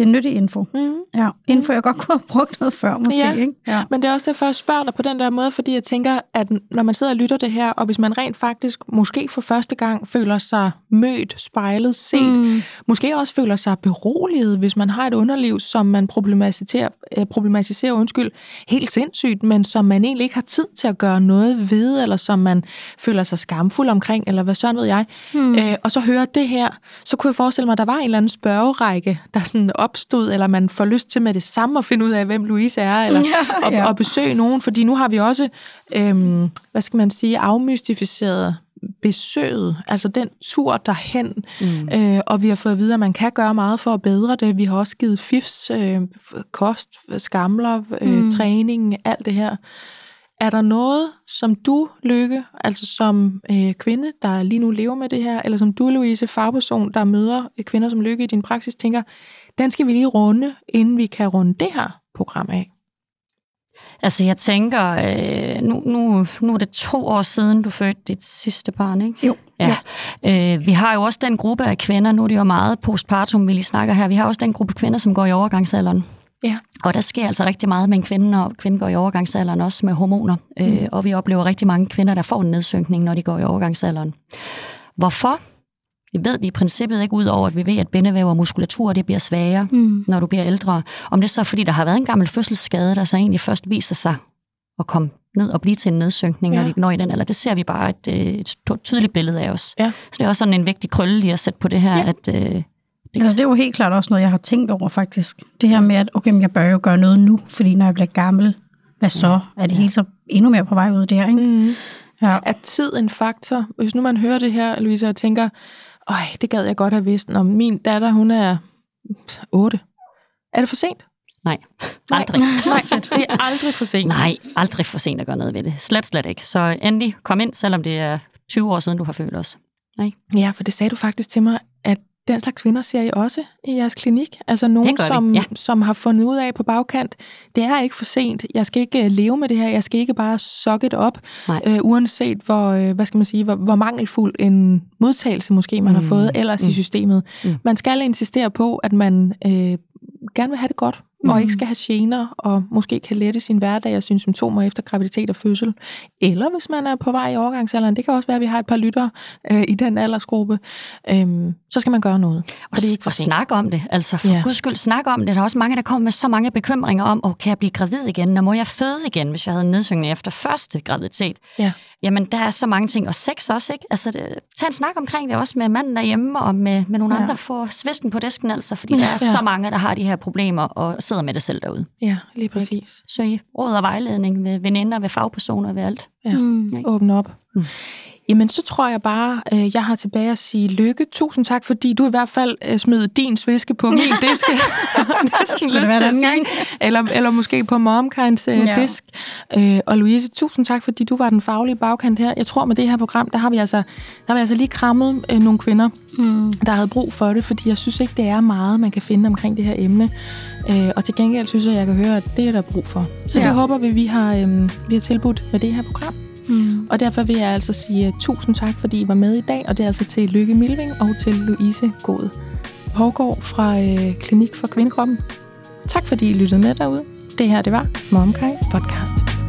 Det er nyttig info. Mm. Ja, info, jeg godt kunne have brugt noget før, måske. Ja. Ikke? Ja. Men det er også derfor, jeg spørger dig på den der måde, fordi jeg tænker, at når man sidder og lytter det her, og hvis man rent faktisk måske for første gang føler sig mødt, spejlet, set, mm. måske også føler sig beroliget, hvis man har et underliv, som man problematiserer, øh, problematiserer undskyld, helt sindssygt, men som man egentlig ikke har tid til at gøre noget ved, eller som man føler sig skamfuld omkring, eller hvad sådan ved jeg. Mm. Øh, og så hører det her, så kunne jeg forestille mig, at der var en eller anden spørgerække, der sådan opstod, eller man får lyst til med det samme at finde ud af, hvem Louise er, eller Ja, og, ja. og besøge nogen, fordi nu har vi også, øhm, hvad skal man sige, afmystificeret besøget, altså den tur derhen, mm. øh, og vi har fået at vide, at man kan gøre meget for at bedre det. Vi har også givet fifs, øh, kost, skamler, øh, mm. træning, alt det her. Er der noget, som du, Lykke, altså som øh, kvinde, der lige nu lever med det her, eller som du, Louise, fagperson, der møder kvinder som Lykke i din praksis, tænker, den skal vi lige runde, inden vi kan runde det her program af? Altså, jeg tænker, øh, nu, nu, nu er det to år siden, du fødte dit sidste barn, ikke? Jo. Ja. Øh, vi har jo også den gruppe af kvinder, nu er det jo meget postpartum, vi lige snakker her, vi har også den gruppe kvinder, som går i overgangsalderen. Ja. Og der sker altså rigtig meget med en kvinde, når kvinden går i overgangsalderen, også med hormoner. Mm. Øh, og vi oplever rigtig mange kvinder, der får en nedsynkning, når de går i overgangsalderen. Hvorfor? Det ved vi i princippet ikke, ud over at vi ved, at bindevæv og muskulatur det bliver svagere, mm. når du bliver ældre. Om det så er, fordi der har været en gammel fødselsskade, der så egentlig først viser sig at komme ned og blive til en nedsynkning, ja. Ja. når de når i den alder. Det ser vi bare et, øh, et tydeligt billede af os. Ja. Så det er også sådan en vigtig krølle lige at sætte på det her, ja. at øh, Altså, det er jo helt klart også noget, jeg har tænkt over, faktisk. Det her med, at okay, men jeg bør jo gøre noget nu, fordi når jeg bliver gammel, hvad så? Er det hele så endnu mere på vej ud der, ikke? Mm. Ja. Er tid en faktor? Hvis nu man hører det her, Louise, og tænker, øj, det gad jeg godt have vidst, når min datter, hun er 8. Er det for sent? nej, aldrig. Nej, det er aldrig for sent. Nej, aldrig for sent at gøre noget ved det. Slet, slet ikke. Så endelig, kom ind, selvom det er 20 år siden, du har født os. Nej. Ja, for det sagde du faktisk til mig, at den slags kvinder ser I også i jeres klinik. Altså nogen, som, ja. som har fundet ud af på bagkant, det er ikke for sent. Jeg skal ikke øh, leve med det her. Jeg skal ikke bare suck it op, Nej. øh, uanset hvor, øh, hvad skal man sige, hvor, hvor mangelfuld en modtagelse måske man mm. har fået ellers mm. i systemet. Mm. Man skal insistere på, at man øh, gerne vil have det godt, mm. og ikke skal have gener, og måske kan lette sin hverdag og sine symptomer efter graviditet og fødsel. Eller hvis man er på vej i overgangsalderen, det kan også være, at vi har et par lyttere øh, i den aldersgruppe, øhm, så skal man gøre noget. Og, det er ikke for og snak om det. Altså for Ja. guds skyld, snak om det. Der er også mange, der kommer med så mange bekymringer om, oh, kan jeg blive gravid igen? Og må jeg føde igen, hvis jeg havde en nedsyngning efter første graviditet? Ja. Jamen, der er så mange ting. Og sex også, ikke? Altså, det, tag en snak omkring det også med manden derhjemme, og med, med nogle Ja. andre. Få svisten på disken, altså. Fordi der er Ja. så mange, der har de her problemer, og sidder med det selv derude. Ja, lige præcis. Søg råd og vejledning ved veninder, ved fagpersoner, ved alt. Ja. Mm. Åbne op. Mm. Jamen, så tror jeg bare, øh, jeg har tilbage at sige lykke. Tusind tak, fordi du i hvert fald øh, smed din sviske på min disk. Næsten lyst til at sige. Eller, eller måske på Momkinds øh, Ja. disk. Øh, og Louise, tusind tak, fordi du var den faglige bagkant her. Jeg tror, med det her program, der har vi altså, der har vi altså lige krammet øh, nogle kvinder, Mm. der havde brug for det, fordi jeg synes ikke, det er meget, man kan finde omkring det her emne. Øh, og til gengæld synes jeg, jeg kan høre, at det er der brug for. Så. Ja. det håber vi, vi har, øh, vi har tilbudt med det her program. Mm. Og derfor vil jeg altså sige øh, tusind tak, fordi I var med i dag, og det er altså til Lykke Milving og til Louise God Hårgaard fra øh, Klinik for Kvindekroppen. Tak fordi I lyttede med derude. Det her, det var Momkai Podcast.